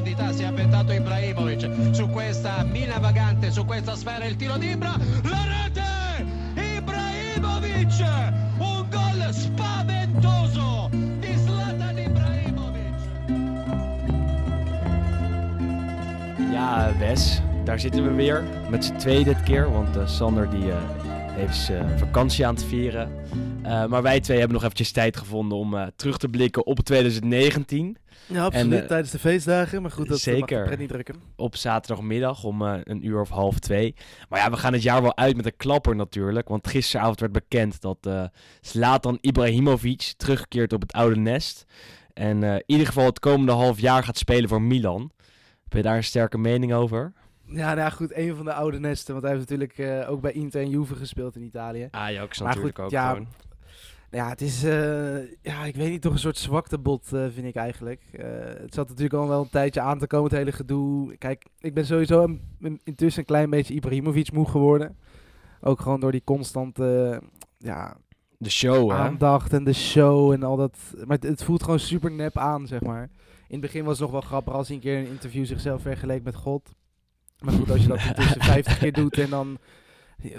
profondità si è Ibrahimovic su questa mina vagante, su questa sfera il tiro di Ibra, la rete! Ibrahimovic! Un gol spaventoso di Zlatan Ibrahimovic! Ja, Wes, daar zitten we weer. Met z'n twee dit keer, want eh, Sander die, eh, heeft zijn vakantie aan het vieren. Eh, maar wij twee hebben nog eventjes tijd gevonden om eh, terug te blikken op 2019. Ja, absoluut. En, eh, tijdens de feestdagen. Maar goed, dat zeker. mag niet drukken. Op zaterdagmiddag om eh, een uur of half twee. Maar ja, we gaan het jaar wel uit met een klapper natuurlijk. Want gisteravond werd bekend dat eh Zlatan Ibrahimovic terugkeert op het oude nest. En in ieder geval het komende half jaar gaat spelen voor Milan. Heb je daar een sterke mening over? Ja, nou ja, goed. Een van de oude nesten. Want hij heeft natuurlijk ook bij Inter en Juve gespeeld in Italië. Ajax Maar natuurlijk goed, ook ja, gewoon. Ja, het is, eh, ja, ik weet niet, toch een soort zwaktebod eh vind ik eigenlijk. Eh, het zat natuurlijk al wel een tijdje aan te komen, het hele gedoe. Kijk, ik ben sowieso een- een- intussen een klein beetje Ibrahimovic moe geworden. Ook gewoon door die constante ja, De show, hè? aandacht en de show en al dat. Maar het, het voelt gewoon super nep aan, zeg maar. In het begin was het nog wel grappig als hij een keer in een interview zichzelf vergeleek met God. Maar goed, als je dat intussen 50 keer doet en dan...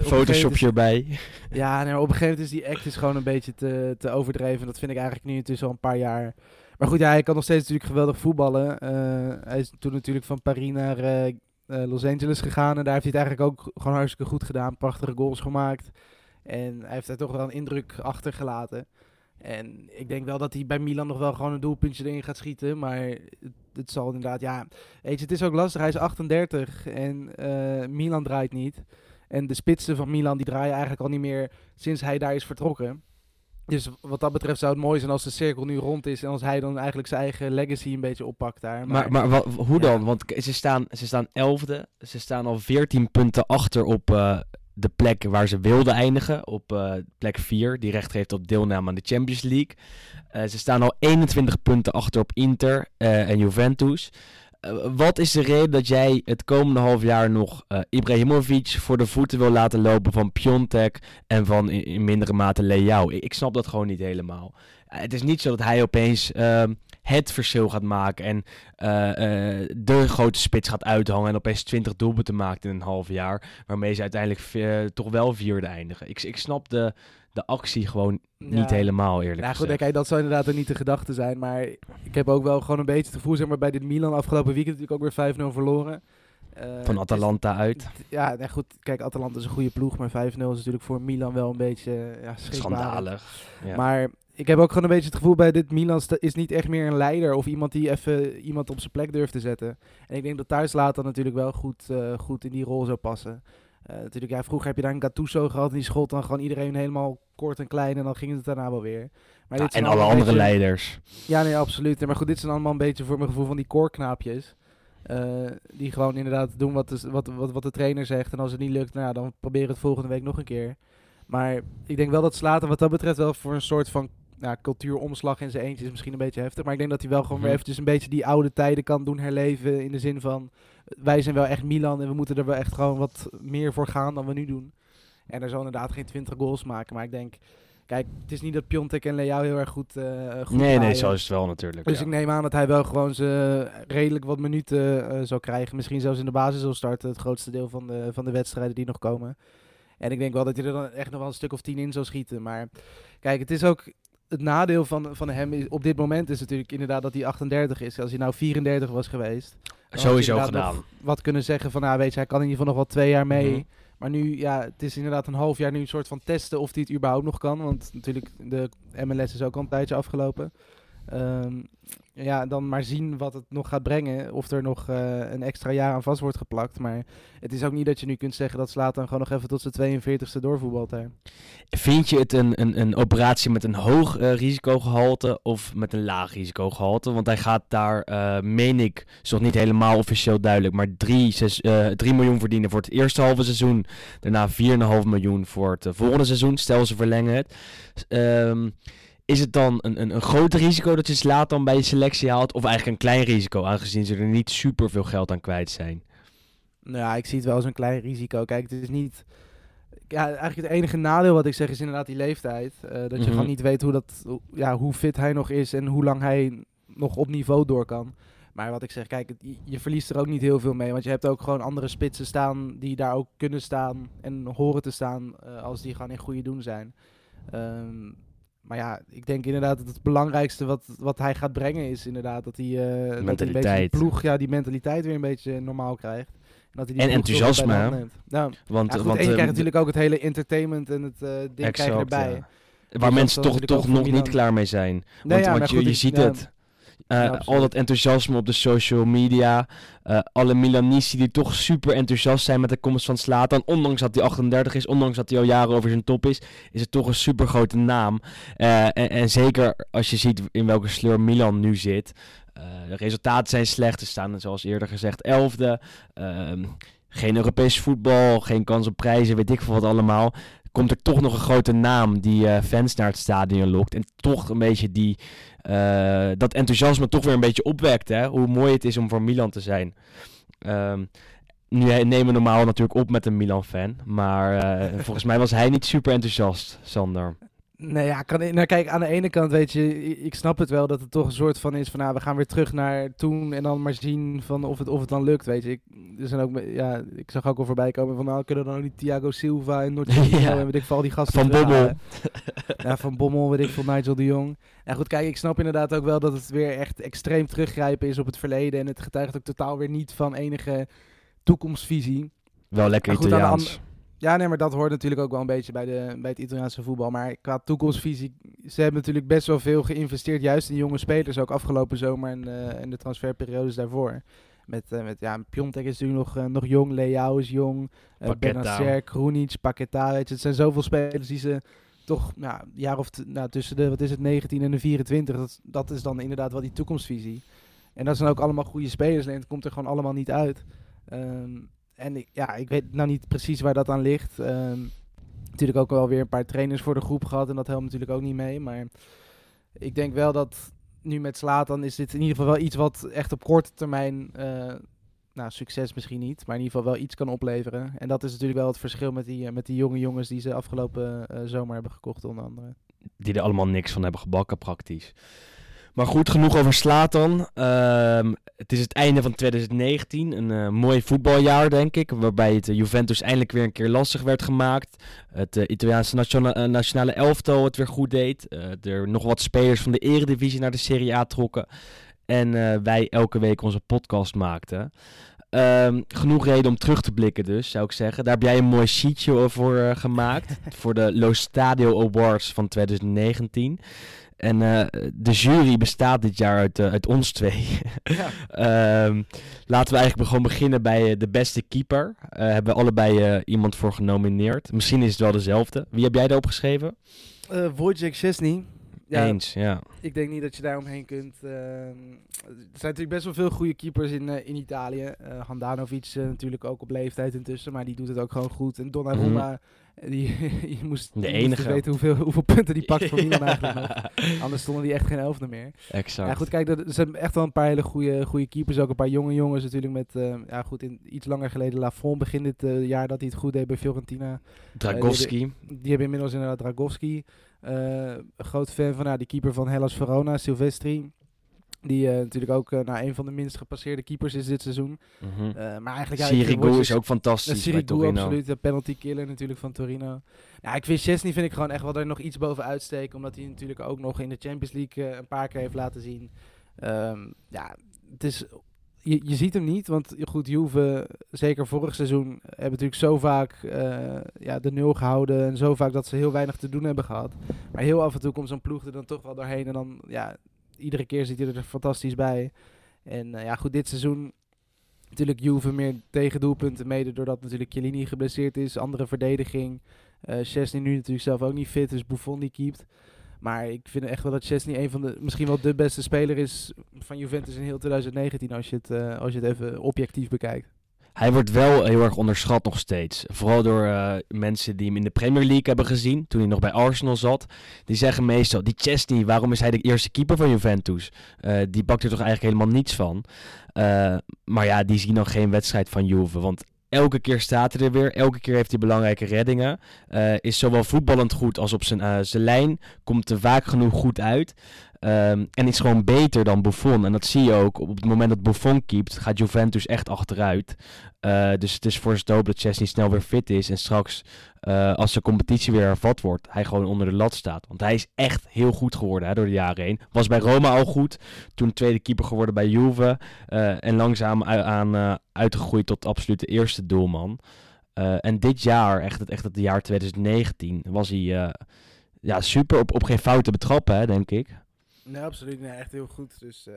Photoshopje erbij. ja, nee, op een gegeven moment is die act is gewoon een beetje te, te overdreven. Dat vind ik eigenlijk nu intussen al een paar jaar. Maar goed, ja, hij kan nog steeds natuurlijk geweldig voetballen. Eh, hij is toen natuurlijk van Paris naar eh, eh, Los Angeles gegaan. En daar heeft hij het eigenlijk ook gewoon hartstikke goed gedaan. Prachtige goals gemaakt. En hij heeft daar toch wel een indruk achtergelaten. En ik denk wel dat hij bij Milan nog wel gewoon een doelpuntje erin gaat schieten. Maar het, het zal inderdaad, ja... Weet je, het is ook lastig. Hij is 38 en Milan draait niet. En de spitsen van Milan die draaien eigenlijk al niet meer sinds hij daar is vertrokken. Dus wat dat betreft zou het mooi zijn als de cirkel nu rond is en als hij dan eigenlijk zijn eigen legacy een beetje oppakt daar. Maar, maar hoe dan? Ja. Want ze staan, ze staan elfde. Ze staan al 14 punten achter op eh, de plek waar ze wilden eindigen. Op eh, plek 4, die recht heeft op deelname aan de Champions League. Eh, ze staan al 21 punten achter op Inter en Juventus. Eh, wat is de reden dat jij het komende half jaar nog eh, Ibrahimovic voor de voeten wil laten lopen van Piontek en van in, in mindere mate Leao? Ik, ik snap dat gewoon niet helemaal. Eh, het is niet zo dat hij opeens ehm, het verschil gaat maken en de grote spits gaat uithangen en opeens 20 doelpunten maakt in een half jaar. Waarmee ze uiteindelijk toch wel vierde eindigen. Ik, ik snap de, de actie gewoon niet Ja. helemaal eerlijk Nou goed, kijk, dat zou inderdaad ook niet de gedachte zijn. Maar ik heb ook wel gewoon een beetje het gevoel, zeg maar, bij dit Milan afgelopen weekend natuurlijk ook weer 5-0 verloren. Eh, Van is- Atalanta uit. Ja, nee, goed. Kijk, Atalanta is een goede ploeg, maar 5-0 is natuurlijk voor Milan wel een beetje ja. Schandalig. Ja. Maar ik heb ook gewoon een beetje het gevoel bij dit Milan is niet echt meer een leider of iemand die even iemand op zijn plek durft te zetten. En ik denk dat thuis later natuurlijk wel goed, eh, goed in die rol zou passen. Eh, natuurlijk, ja, vroeger heb je daar een Gattuso gehad en die schot dan gewoon iedereen helemaal kort en klein en dan ging het daarna wel weer. Maar Ja, dit zijn en alle andere beetje- leiders. Ja, nee, absoluut. Nee, Maar goed, dit zijn allemaal een beetje voor mijn gevoel van die koorknaapjes. Eh, die gewoon inderdaad doen wat de, wat, wat, wat de trainer zegt. En als het niet lukt, nou, dan proberen we het volgende week nog een keer. Maar ik denk wel dat Slater wat dat betreft wel voor een soort van nou, cultuuromslag in zijn eentje is misschien een beetje heftig. Maar ik denk dat hij wel gewoon weer Mhm. eventjes een beetje die oude tijden kan doen herleven. In de zin van, wij zijn wel echt Milan en we moeten er wel echt gewoon wat meer voor gaan dan we nu doen. En er zal inderdaad geen 20 goals maken. Maar ik denk, kijk, het is niet dat Piontek en Leao heel erg goed, eh goed Nee, nee, zo is het wel natuurlijk. Dus ja. ik neem aan dat hij wel gewoon ze redelijk wat minuten eh zou krijgen. Misschien zelfs in de basis zal starten. Het grootste deel van de, van de wedstrijden die nog komen. En ik denk wel dat hij er dan echt nog wel een stuk of tien in zou schieten. Maar kijk, het is ook... Het nadeel van, van hem is, op dit moment is natuurlijk inderdaad dat hij 38 is. Als hij nou 34 was geweest. Sowieso gedaan. Wat kunnen zeggen van, nou weet je, hij kan in ieder geval nog wel twee jaar mee. Mhm. Maar nu, ja, het is inderdaad een half jaar nu een soort van testen of hij het überhaupt nog kan. Want natuurlijk, de MLS is ook al een tijdje afgelopen. Ehm, ja, dan maar zien wat het nog gaat brengen. Of er nog eh, een extra jaar aan vast wordt geplakt. Maar het is ook niet dat je nu kunt zeggen dat Slatan gewoon nog even tot zijn 42ste doorvoetbalt. Vind je het een, een, een operatie met een hoog eh, risicogehalte of met een laag risicogehalte? Want hij gaat daar, eh meen ik, is nog niet helemaal officieel duidelijk, maar 3 miljoen verdienen voor het eerste halve seizoen. Daarna 4,5 miljoen voor het volgende seizoen, stel ze verlengen het. Ehm, is het dan een, een, een groot risico dat je slaat dan bij je selectie haalt? Of eigenlijk een klein risico, aangezien ze er niet super veel geld aan kwijt zijn? Nou ja, ik zie het wel als een klein risico. Kijk, het is niet... Ja, eigenlijk het enige nadeel wat ik zeg is inderdaad die leeftijd. Eh, dat je Mhm. gewoon niet weet hoe, dat, ja, hoe fit hij nog is en hoe lang hij nog op niveau door kan. Maar wat ik zeg, kijk, het- je- je verliest er ook niet heel veel mee. Want je hebt ook gewoon andere spitsen staan die daar ook kunnen staan en horen te staan eh, als die gewoon in goede doen zijn. Ehm, maar ja, ik denk inderdaad dat het belangrijkste wat, wat hij gaat brengen is inderdaad dat hij, dat hij een beetje die ploeg, ja, die mentaliteit weer een beetje normaal krijgt. En, dat hij die En enthousiasme. Nou, Want, ja, goed, want en je eh, krijgt natuurlijk ook het hele entertainment en het eh ding Exact, erbij. ja. Dus waar mensen toch, toch nog niet klaar mee zijn. Nee, Want, ja, want je, goed, je ziet het. Eh, Ja, al dat enthousiasme op de social media. eh, alle Milanisti die toch super enthousiast zijn met de komst van Slatan. Ondanks dat hij 38 is, ondanks dat hij al jaren over zijn top is, is het toch een super grote naam. Eh, en, en zeker als je ziet in welke sleur Milan nu zit. De resultaten zijn slecht. Ze staan, zoals eerder gezegd, elfde. Ehm, geen Europees voetbal, geen kans op prijzen, weet ik veel wat allemaal. Komt er toch nog een grote naam die eh, fans naar het stadion lokt. En toch een beetje die, eh, dat enthousiasme toch weer een beetje opwekt. Hè? Hoe mooi het is om voor Milan te zijn. Ehm, nu nemen we normaal natuurlijk op met een Milan-fan. Maar eh, volgens mij was hij niet super enthousiast, Sander. Nee, ja, kan, nou kijk, aan de ene kant weet je, ik snap het wel dat het toch een soort van is van, nou, we gaan weer terug naar toen en dan maar zien van of het, of het dan lukt, weet je. Ik, er zijn ook, ja, ik zag ook al voorbij komen van, nou, kunnen dan ook niet Thiago Silva en Nortje Ja. en weet ik veel, al die gasten Van Bommel. ja, Van Bommel, weet ik veel, Nigel de Jong. En goed, kijk, ik snap inderdaad ook wel dat het weer echt extreem teruggrijpen is op het verleden en het getuigt ook totaal weer niet van enige toekomstvisie. Wel lekker goed, Italiaans. Ja, nee, maar dat hoort natuurlijk ook wel een beetje bij, de, bij het Italiaanse voetbal. Maar qua toekomstvisie, ze hebben natuurlijk best wel veel geïnvesteerd, juist in jonge spelers, ook afgelopen zomer en, en de transferperiodes daarvoor. Met, eh, met ja, Piontek is natuurlijk nog, eh, nog jong, Leao is jong, uh. Benacer, Krunic, Paqueta, weet je. Het zijn zoveel spelers die ze toch ja, een jaar of nou, tussen de, wat is het, 19 en de 24, dat, dat is dan inderdaad wel die toekomstvisie. En dat zijn ook allemaal goede spelers, en het komt er gewoon allemaal niet uit. Ehm, en ik, ja, ik weet nou niet precies waar dat aan ligt. Ehm, natuurlijk ook wel weer een paar trainers voor de groep gehad. En dat helpt natuurlijk ook niet mee. Maar ik denk wel dat nu met Slatan is dit in ieder geval wel iets wat echt op korte termijn... eh, nou, succes misschien niet, maar in ieder geval wel iets kan opleveren. En dat is natuurlijk wel het verschil met die, eh, met die jonge jongens die ze afgelopen eh, zomer hebben gekocht onder andere. die er allemaal niks van hebben gebakken praktisch. Maar goed, genoeg over Slatan. Ehm, het is het einde van 2019. Een eh, mooi voetbaljaar, denk ik. Waarbij het eh, Juventus eindelijk weer een keer lastig werd gemaakt. Het eh, Italiaanse nationa- eh, nationale elftal het weer goed deed. Er nog wat spelers van de eredivisie naar de Serie A trokken. En wij elke week onze podcast maakten. Ehm, genoeg reden om terug te blikken dus, zou ik zeggen. Daar heb jij een mooi sheetje voor gemaakt. voor de Lo Stadio Awards van 2019. En eh, de jury bestaat dit jaar uit, eh, uit ons twee. Ja. Ehm, laten we eigenlijk gewoon beginnen bij eh, de beste keeper. Eh hebben we allebei eh, iemand voor genomineerd. Misschien is het wel dezelfde. Wie heb jij daarop geschreven? Eh Wojciech Szczesny. Ja, Eens, ja. ik denk niet dat je daar omheen kunt. Ehm, er zijn natuurlijk best wel veel goede keepers in, eh, in Italië. Eh Handanovic eh, natuurlijk ook op leeftijd intussen, maar die doet het ook gewoon goed. En Donnarumma, eh, die, je moest, De je moest enige. dus weten hoeveel, hoeveel punten die pakt voor Milan eigenlijk nog. Anders stonden die echt geen elfde meer. Exact. Ja, goed, kijk, er zijn echt wel een paar hele goede, goede keepers. Ook een paar jonge jongens natuurlijk met, ja goed, in, iets langer geleden Lafont begin dit jaar dat hij het goed deed bij Fiorentina. Dragowski. Die hebben inmiddels inderdaad Dragowski. Eh, een groot fan van nou, die keeper van Hellas Verona, Silvestri. Die eh, natuurlijk ook eh, nou, een van de minst gepasseerde keepers is dit seizoen. Mhm. Eh, maar eigenlijk... ja, Sirigu is ook fantastisch bij Sirigu Torino. absoluut. De penalty killer natuurlijk van Torino. Nou, ik vind Chesney vind ik gewoon echt wel er nog iets boven uitsteken. Omdat hij natuurlijk ook nog in de Champions League een paar keer heeft laten zien. Ehm, ja, het is... Je, ziet hem niet, want goed, Juve, zeker vorig seizoen, hebben natuurlijk zo vaak eh, ja, de nul gehouden. En zo vaak dat ze heel weinig te doen hebben gehad. Maar heel af en toe komt zo'n ploeg er dan toch wel doorheen. En dan, ja, iedere keer zit hij er fantastisch bij. En eh, ja, goed, dit seizoen natuurlijk Juve meer tegen doelpunten. Mede doordat natuurlijk Chiellini geblesseerd is. Andere verdediging. Eh Chesney nu natuurlijk zelf ook niet fit, dus Buffon die keept. Maar ik vind echt wel dat Chesney een van de, misschien wel de beste speler is van Juventus in heel 2019. Als je het, eh, als je het even objectief bekijkt. Hij wordt wel heel erg onderschat nog steeds. Vooral door eh, mensen die hem in de Premier League hebben gezien. Toen hij nog bij Arsenal zat. Die zeggen meestal: Die Chesney, waarom is hij de eerste keeper van Juventus? Eh, die bakt er toch eigenlijk helemaal niets van. Maar ja, die zien dan geen wedstrijd van Juve. Want elke keer staat hij er weer. Elke keer heeft hij belangrijke reddingen. Eh, is zowel voetballend goed als op zijn, eh, zijn lijn. Komt er vaak genoeg goed uit. Ehm, en is gewoon beter dan Buffon. En dat zie je ook. Op het moment dat Buffon keept, gaat Juventus echt achteruit. Eh, dus het is voor zijn hoop dat Chesney snel weer fit is. En straks, eh, als de competitie weer hervat wordt, hij gewoon onder de lat staat. Want hij is echt heel goed geworden hè, door de jaren heen. Was bij Roma al goed. Toen tweede keeper geworden bij Juve. eh, en langzaam aan, uitgegroeid tot absoluut de eerste doelman. En dit jaar, echt het, echt het jaar 2019, was hij ja, super op, op geen fouten betrappen, hè, denk ik. Nee, absoluut. Nee, echt heel goed. Dus eh,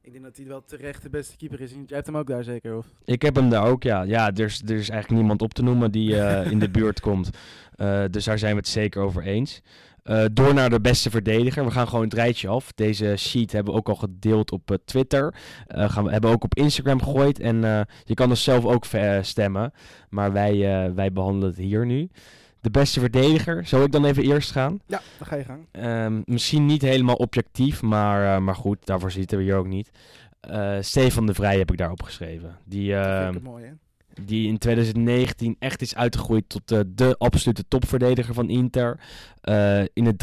ik denk dat hij wel terecht de beste keeper is. Jij hebt hem ook daar zeker, of? Ik heb hem daar ook, ja. Ja, er is, er is eigenlijk niemand op te noemen die eh, in de buurt komt. Eh, dus daar zijn we het zeker over eens. Door naar de beste verdediger. We gaan gewoon het rijtje af. Deze sheet hebben we ook al gedeeld op Twitter. Gaan we hebben we ook op Instagram gegooid. En je kan dus zelf ook stemmen. Maar wij, wij behandelen het hier nu. De beste verdediger. Zal ik dan even eerst gaan? Ja, dan ga je gang. Ehm, misschien niet helemaal objectief, maar, eh, maar goed, daarvoor zitten we hier ook niet. Eh Stefan de Vrij heb ik daarop geschreven. Die, Dat vind ehm, ik het mooi, hè? Die in 2019 echt is uitgegroeid tot eh, de absolute topverdediger van Inter. Eh, in het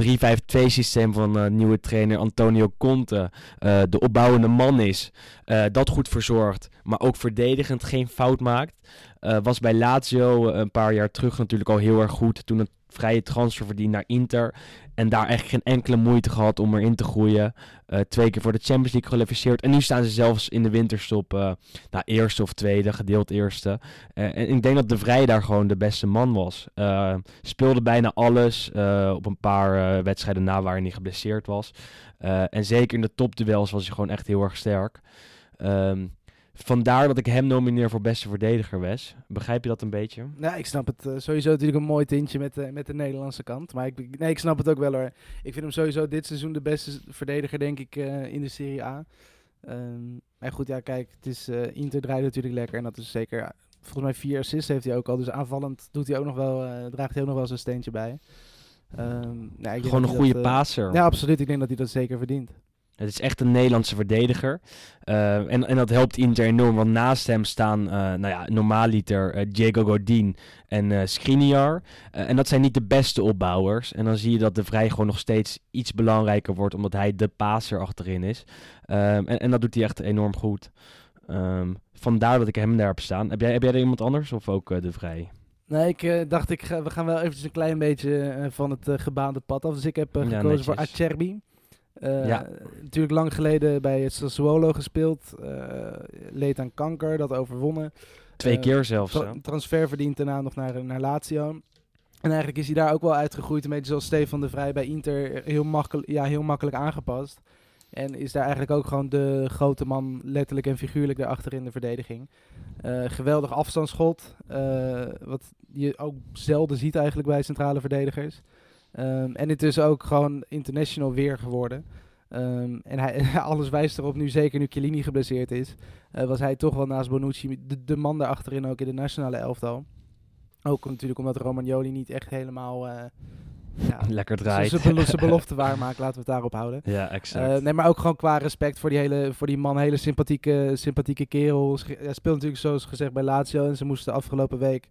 3-5-2 systeem van eh, nieuwe trainer Antonio Conte. de opbouwende man is. dat goed verzorgt, maar ook verdedigend geen fout maakt. Was bij Lazio een paar jaar terug natuurlijk al heel erg goed. Toen het vrije transfer verdiende naar Inter. En daar echt geen enkele moeite gehad om erin te groeien. Eh, twee keer voor de Champions League gekwalificeerd. En nu staan ze zelfs in de winterstop nou, eerste of tweede, gedeeld eerste. Eh, en ik denk dat De Vrij daar gewoon de beste man was. Speelde bijna alles. op een paar wedstrijden na waar hij niet geblesseerd was. En zeker in de topduels was hij gewoon echt heel erg sterk. Ehm, vandaar dat ik hem nomineer voor beste verdediger, Wes. Begrijp je dat een beetje? Ja, ik snap het. eh, sowieso natuurlijk een mooi tintje met, de met de Nederlandse kant. Maar ik, nee, ik snap het ook wel hoor. Ik vind hem sowieso dit seizoen de beste verdediger, denk ik, eh, in de Serie A. Ehm, maar goed, ja, kijk, het is, Inter draait natuurlijk lekker. En dat is zeker, volgens mij vier assists heeft hij ook al. Dus aanvallend doet hij ook nog wel, draagt hij ook nog wel zijn steentje bij. Nou, Gewoon een goede dat, passer. Ja, absoluut. Ik denk dat hij dat zeker verdient. Het is echt een Nederlandse verdediger. Eh, en, en dat helpt Inter enorm, want naast hem staan, eh, nou ja, normaaliter eh, Diego Godin en Skriniar. En dat zijn niet de beste opbouwers. En dan zie je dat de Vrij gewoon nog steeds iets belangrijker wordt, omdat hij de passer achterin is. Ehm, en, en dat doet hij echt enorm goed. Ehm, vandaar dat ik hem daar heb staan. Heb jij, heb jij er iemand anders of ook de Vrij? Nee, ik dacht, ik ga, we gaan wel eventjes een klein beetje van het gebaande pad af. Dus ik heb Ja, gekozen voor. Acerbi. Eh, Ja. Natuurlijk lang geleden bij het Sassuolo gespeeld. eh, leed aan kanker, dat overwonnen. Twee Eh, keer zelfs. Tra- transfer verdient daarna nog naar, naar Lazio. En eigenlijk is hij daar ook wel uitgegroeid. Een beetje zoals Stefan de Vrij bij Inter. Heel, makkel ja, heel makkelijk aangepast. En is daar eigenlijk ook gewoon de grote man, letterlijk en figuurlijk, daarachter in de verdediging. Geweldig afstandsschot. wat je ook zelden ziet eigenlijk bij centrale verdedigers. Ehm, en intussen ook gewoon international weer geworden. Ehm, en hij, alles wijst erop nu, zeker nu Chiellini geblesseerd is, eh, was hij toch wel naast Bonucci de, de man daarachterin ook in de nationale elftal. Ook natuurlijk omdat Romagnoli niet echt helemaal eh, ja, Lekker draait. zijn belo- belofte waarmaakt, laten we het daarop houden. ja, exact. Eh, nee, maar ook gewoon qua respect voor die, hele, voor die man, hele sympathieke, sympathieke kerel. Hij speelt natuurlijk zoals gezegd bij Lazio en ze moesten afgelopen week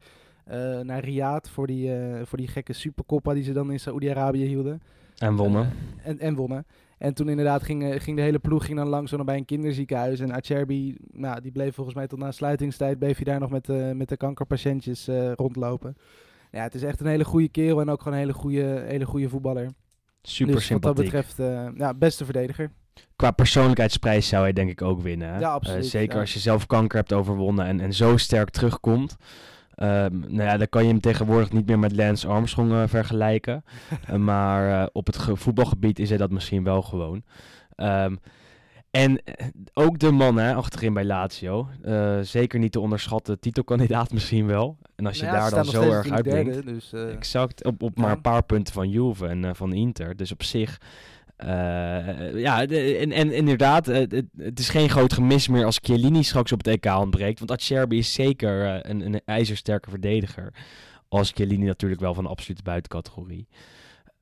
eh, naar Riyadh voor die, eh, voor die gekke supercoppa die ze dan in Saoedi-Arabië hielden. en wonnen. Eh, en, en wonnen. En toen inderdaad ging, ging de hele ploeg ging dan langs bij een kinderziekenhuis. En Acerbi, nou, die bleef volgens mij tot na sluitingstijd, bleef hij daar nog met, eh, met de kankerpatiëntjes rondlopen. Ja, het is echt een hele goede kerel en ook gewoon een hele goede, hele goede voetballer. Super dus wat dat sympathiek. betreft, ja, beste verdediger. Qua persoonlijkheidsprijs zou hij denk ik ook winnen. Ja, absoluut, zeker ja. als je zelf kanker hebt overwonnen en, en zo sterk terugkomt. Ehm, nou ja, dan kan je hem tegenwoordig niet meer met Lance Armstrong eh, vergelijken. Eh, maar eh, op het ge- voetbalgebied is hij dat misschien wel gewoon. Ehm, en ook de man hè, achterin bij Lazio. Zeker niet te onderschatten. Titelkandidaat misschien wel. En als je Nou ja, daar dan zo erg uitblinkt. dus, Exact, op, op Ja. maar een paar punten van Juve en van Inter. Dus op zich, eh, ja, de- en, en inderdaad, eh, het, het is geen groot gemis meer als Chiellini straks op het EK ontbreekt. Want Acerbi is zeker eh, een, een ijzersterke verdediger. Als Chiellini natuurlijk wel van de absolute buitencategorie.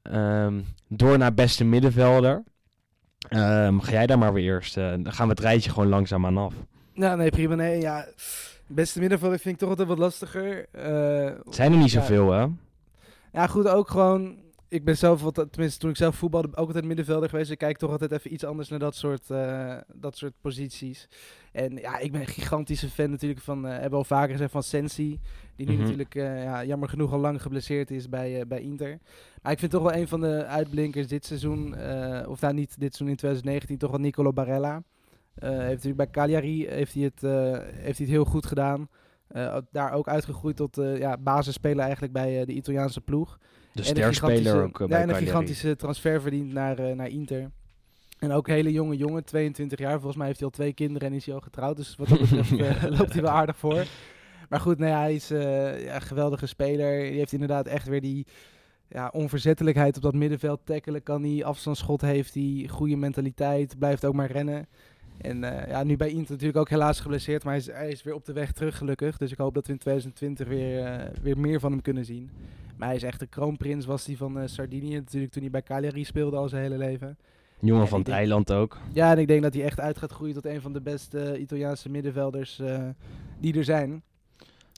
Ehm, door naar beste middenvelder. Ehm, ga jij daar maar weer eerst. dan gaan we het rijtje gewoon langzaam aan af. Ja, nee, prima. Nee, ja. Beste middenvelder vind ik toch altijd wat lastiger. Het zijn er niet ja. zoveel, hè? Ja, goed, ook gewoon... ik ben zelf, wat, tenminste toen ik zelf voetbalde, ook altijd middenvelder geweest. Ik kijk toch altijd even iets anders naar dat soort, eh, dat soort posities. En ja, ik ben een gigantische fan natuurlijk van, uh, hebben al vaker gezegd, van Sensi. Die nu Mhm. natuurlijk uh, ja, jammer genoeg al lang geblesseerd is bij, bij Inter. Maar ik vind toch wel een van de uitblinkers dit seizoen, of nou niet dit seizoen in 2019, toch wel Nicolo Barella. Heeft natuurlijk bij Cagliari heeft hij het, heeft hij het heel goed gedaan. daar ook uitgegroeid tot ja, basisspeler eigenlijk bij de Italiaanse ploeg. De sterspeler ook bij en een gigantische transfer verdiend naar, naar Inter. En ook een hele jonge jongen, 22 jaar. Volgens mij heeft hij al twee kinderen en is hij al getrouwd. Dus wat dat betreft uh, loopt hij wel aardig voor. Maar goed, nou ja, hij is ja, een geweldige speler. Die heeft inderdaad echt weer die ja, onverzettelijkheid op dat middenveld. Tackelen kan hij, afstandsschot heeft hij, goede mentaliteit, blijft ook maar rennen. En uh, ja, nu bij Inter natuurlijk ook helaas geblesseerd, maar hij is, hij is weer op de weg terug gelukkig. Dus ik hoop dat we in 2020 weer, weer meer van hem kunnen zien. Maar hij is echt de kroonprins, was hij van Sardinië natuurlijk toen hij bij Cagliari speelde al zijn hele leven. Jongen ja, van het denk, eiland ook. Ja, en ik denk dat hij echt uit gaat groeien tot een van de beste Italiaanse middenvelders die er zijn.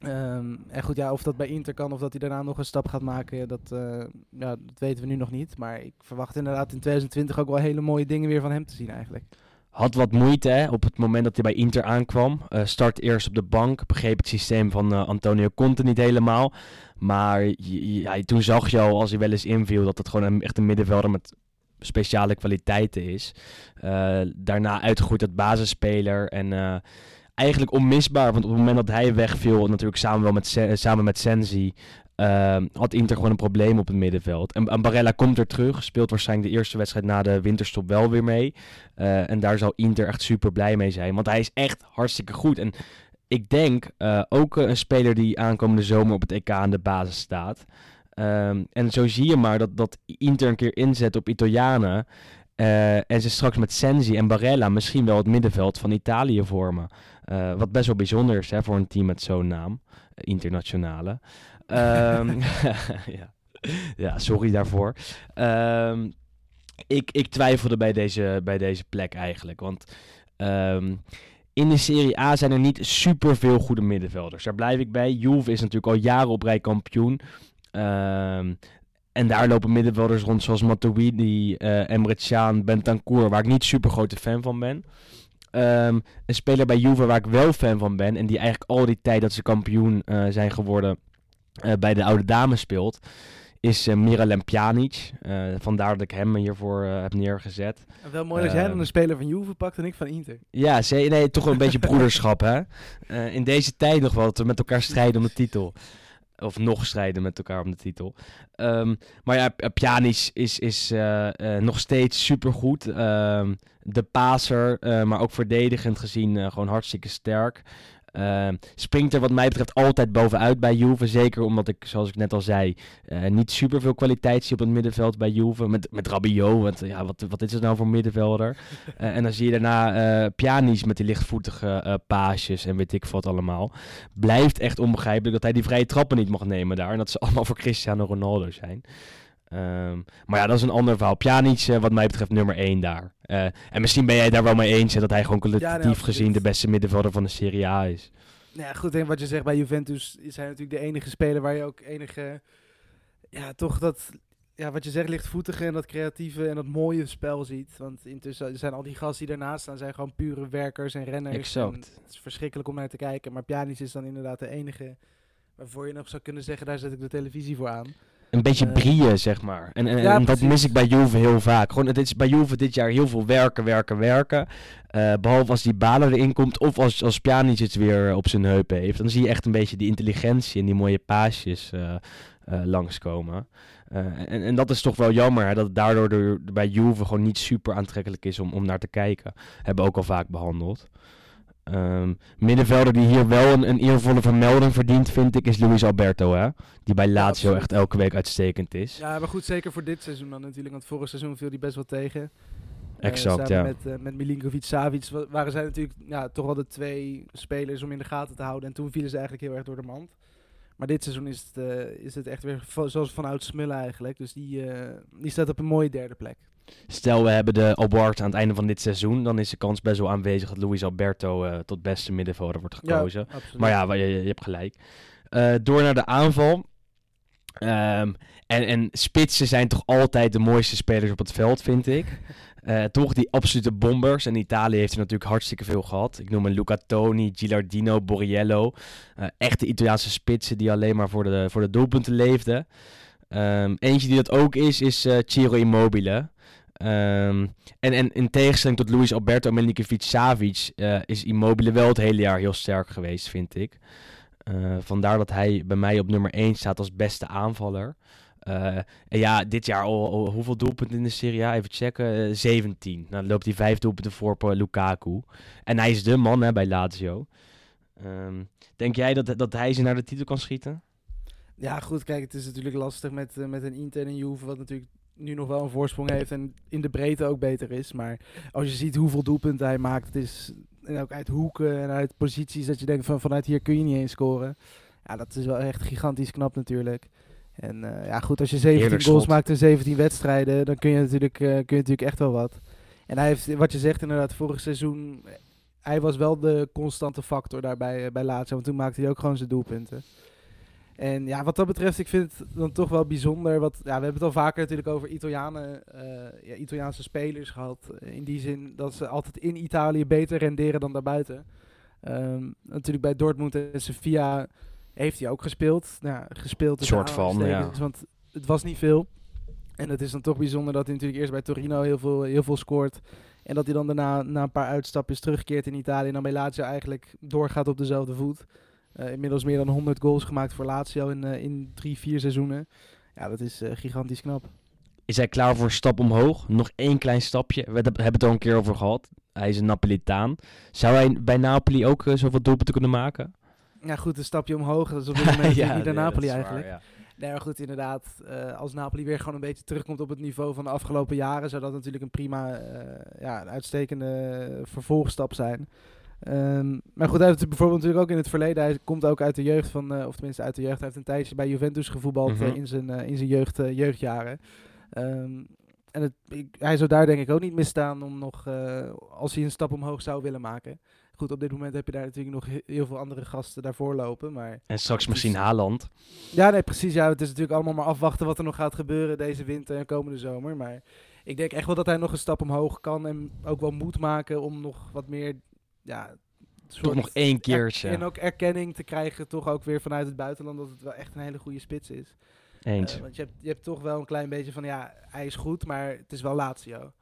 Um, en goed, ja, of dat bij Inter kan of dat hij daarna nog een stap gaat maken, dat, uh, ja, dat weten we nu nog niet. Maar ik verwacht inderdaad in 2020 ook wel hele mooie dingen weer van hem te zien eigenlijk. Had wat moeite hè, op het moment dat hij bij Inter aankwam. Uh, start eerst op de bank. Begreep het systeem van uh, Antonio Conte niet helemaal. Maar toen zag je al als hij wel eens inviel dat het gewoon een, echt een middenvelder met speciale kwaliteiten is. Uh, daarna uitgegroeid tot basisspeler en eigenlijk onmisbaar. Want op het moment dat hij wegviel, natuurlijk samen, wel met, samen met Sensi, uh, had Inter gewoon een probleem op het middenveld. En, Barella komt er terug, speelt waarschijnlijk de eerste wedstrijd na de winterstop wel weer mee. Uh, en daar zal Inter echt super blij mee zijn, want hij is echt hartstikke goed. En ik denk uh, ook een speler die aankomende zomer op het EK aan de basis staat. Um, en zo zie je maar dat, dat Inter een keer inzet op Italianen. En ze straks met Sensi en Barella misschien wel het middenveld van Italië vormen. Wat best wel bijzonder is hè, voor een team met zo'n naam. Internationale. Um, ja. ja, sorry daarvoor. Um, ik, ik twijfelde bij deze, bij deze plek eigenlijk. Want um, in de Serie A zijn er niet super veel goede middenvelders. Daar blijf ik bij. Juve is natuurlijk al jaren op rij kampioen. En daar lopen middenvelders rond zoals Matuidi, uh, Emre Can, Bentancur, waar ik niet super grote fan van ben. Een speler bij Juve waar ik wel fan van ben en die eigenlijk al die tijd dat ze kampioen uh, zijn geworden uh, bij de oude dames speelt, is uh, Miralem Pjanic. vandaar dat ik hem hiervoor heb neergezet. Wel mooi dat jij dan een speler van Juve pakt en ik van Inter. Ja, nee, toch wel een beetje broederschap hè. in deze tijd nog wel dat we met elkaar strijden om de titel. Of nog strijden met elkaar om de titel. Um, maar ja, Pjanic is, is nog steeds supergoed. Um, de paser, maar ook verdedigend gezien gewoon hartstikke sterk. Uh, springt er wat mij betreft altijd bovenuit bij Juve. Zeker omdat ik, zoals ik net al zei, uh, niet super veel kwaliteit zie op het middenveld bij Juve. Met, met Rabiot, want ja, wat, wat is het nou voor middenvelder? uh, en dan zie je daarna uh, Pjanic met die lichtvoetige paasjes en weet ik wat allemaal. Blijft echt onbegrijpelijk dat hij die vrije trappen niet mag nemen daar. En dat ze allemaal voor Cristiano Ronaldo zijn. Um, maar ja, dat is een ander verhaal. Pjanic, uh, wat mij betreft, nummer 1 daar. Uh, en misschien ben jij daar wel mee eens hè, dat hij gewoon kwalitatief ja, nee, gezien de beste middenvelder van de Serie A is. Nou ja, goed, en wat je zegt bij Juventus is hij natuurlijk de enige speler waar je ook enige, ja, toch dat, ja, wat je zegt, lichtvoetige en dat creatieve en dat mooie spel ziet. Want intussen zijn al die gasten die daarnaast staan, zijn gewoon pure werkers en renners. Exact. En het is verschrikkelijk om naar te kijken. Maar Pjanic is dan inderdaad de enige waarvoor je nog zou kunnen zeggen, daar zet ik de televisie voor aan. Een beetje uh, brieën, zeg maar. En, en, ja, en dat mis ik bij Juve heel vaak. Gewoon, het is bij Juve dit jaar heel veel werken, werken, werken. Uh, behalve als die balen erin komt of als, als Pjanic het weer op zijn heupen heeft. Dan zie je echt een beetje die intelligentie en die mooie paasjes uh, langskomen. en, en dat is toch wel jammer, hè, dat het daardoor de, bij Juve gewoon niet super aantrekkelijk is om, om naar te kijken. Hebben we ook al vaak behandeld. Um, middenvelder die hier wel een, een eervolle vermelding verdient, vind ik, is Luis Alberto. Hè? Die bij Lazio ja, echt elke week uitstekend is. Ja, maar goed, zeker voor dit seizoen dan natuurlijk. Want vorig seizoen viel hij best wel tegen. Exact, uh, ja. Met, uh, met Milinkovic, Savic waren zij natuurlijk ja, toch wel de twee spelers om in de gaten te houden. En toen vielen ze eigenlijk heel erg door de mand. Maar dit seizoen is het, uh, is het echt weer zoals vanuit Smullen eigenlijk. Dus die, die staat op een mooie derde plek. Stel, we hebben de award aan het einde van dit seizoen. Dan is de kans best wel aanwezig dat Luis Alberto uh, tot beste middenvelder wordt gekozen. Ja, maar ja, je, je hebt gelijk. Uh, door naar de aanval. Ehm, en, en spitsen zijn toch altijd de mooiste spelers op het veld, vind ik. Eh, toch die absolute bombers. En Italië heeft er natuurlijk hartstikke veel gehad. Ik noem een Luca Toni, Gilardino, Borriello. Uh, echte Italiaanse spitsen die alleen maar voor de, voor de doelpunten leefden. Um, eentje die dat ook is, is uh, Ciro Immobile. Um, en, en in tegenstelling tot Luis Alberto Milinkovic-Savic is Immobile wel het hele jaar heel sterk geweest, vind ik. vandaar dat hij bij mij op nummer 1 staat als beste aanvaller. Uh, en ja, dit jaar al, hoeveel doelpunten in de Serie A? Even checken. Uh, 17. Nou, dan loopt hij vijf doelpunten voor op Lukaku. En hij is de man hè, bij Lazio. Um, denk jij dat, dat hij ze naar de titel kan schieten? Ja, goed. Kijk, het is natuurlijk lastig met, met een Inter en Juve, wat natuurlijk nu nog wel een voorsprong heeft en in de breedte ook beter is. Maar als je ziet hoeveel doelpunten hij maakt, het is en ook uit hoeken en uit posities dat je denkt van vanuit hier kun je niet eens scoren. Ja, dat is wel echt gigantisch knap natuurlijk. En uh, ja, goed, als je 17 goals maakt in 17 wedstrijden, dan kun je, natuurlijk, uh, kun je natuurlijk echt wel wat. En hij heeft, wat je zegt inderdaad, vorig seizoen, hij was wel de constante factor daarbij uh, bij Lazio. Want toen maakte hij ook gewoon zijn doelpunten. En ja, wat dat betreft, ik vind het dan toch wel bijzonder. Wat, ja, we hebben het al vaker natuurlijk over Italianen, ja, Italiaanse spelers gehad. In die zin dat ze altijd in Italië beter renderen dan daarbuiten. Um, natuurlijk bij Dortmund en Sevilla heeft hij ook gespeeld. Nou, gespeeld. soort van, ja. Want het was niet veel. En het is dan toch bijzonder dat hij natuurlijk eerst bij Torino heel veel, heel veel scoort. En dat hij dan daarna na een paar uitstapjes terugkeert in Italië. En dan bij Lazio eigenlijk doorgaat op dezelfde voet. Uh, inmiddels meer dan 100 goals gemaakt voor Lazio in, uh, in drie, vier seizoenen. Ja, dat is uh, gigantisch knap. Is hij klaar voor een stap omhoog? Nog één klein stapje. We hebben het al een keer over gehad. Hij is een Napolitaan. Zou hij bij Napoli ook zoveel doelpunten kunnen maken? Ja, goed, een stapje omhoog. Dat is op dit moment ja, niet de Napoli eigenlijk. Waar, ja. Nee, maar goed, inderdaad. Uh, als Napoli weer gewoon een beetje terugkomt op het niveau van de afgelopen jaren, zou dat natuurlijk een prima, uh, ja, een uitstekende vervolgstap zijn. Um, maar goed, hij heeft bijvoorbeeld natuurlijk ook in het verleden, hij komt ook uit de jeugd van, uh, of tenminste uit de jeugd, hij heeft een tijdje bij Juventus gevoetbald mm -hmm. in zijn, in zijn jeugd, jeugdjaren. Um, en het, ik, hij zou daar denk ik ook niet misstaan om nog, als hij een stap omhoog zou willen maken. Goed, op dit moment heb je daar natuurlijk nog heel veel andere gasten daarvoor lopen. Maar en straks misschien Haaland. Ja, nee, precies. Ja, het is natuurlijk allemaal maar afwachten wat er nog gaat gebeuren deze winter en komende zomer. Maar ik denk echt wel dat hij nog een stap omhoog kan en ook wel moet maken om nog wat meer... Ja, toch nog één keertje. En ook erkenning te krijgen, toch ook weer vanuit het buitenland, dat het wel echt een hele goede spits is. Eens. Uh, want je hebt, je hebt toch wel een klein beetje van, ja, hij is goed, maar het is wel Lazio.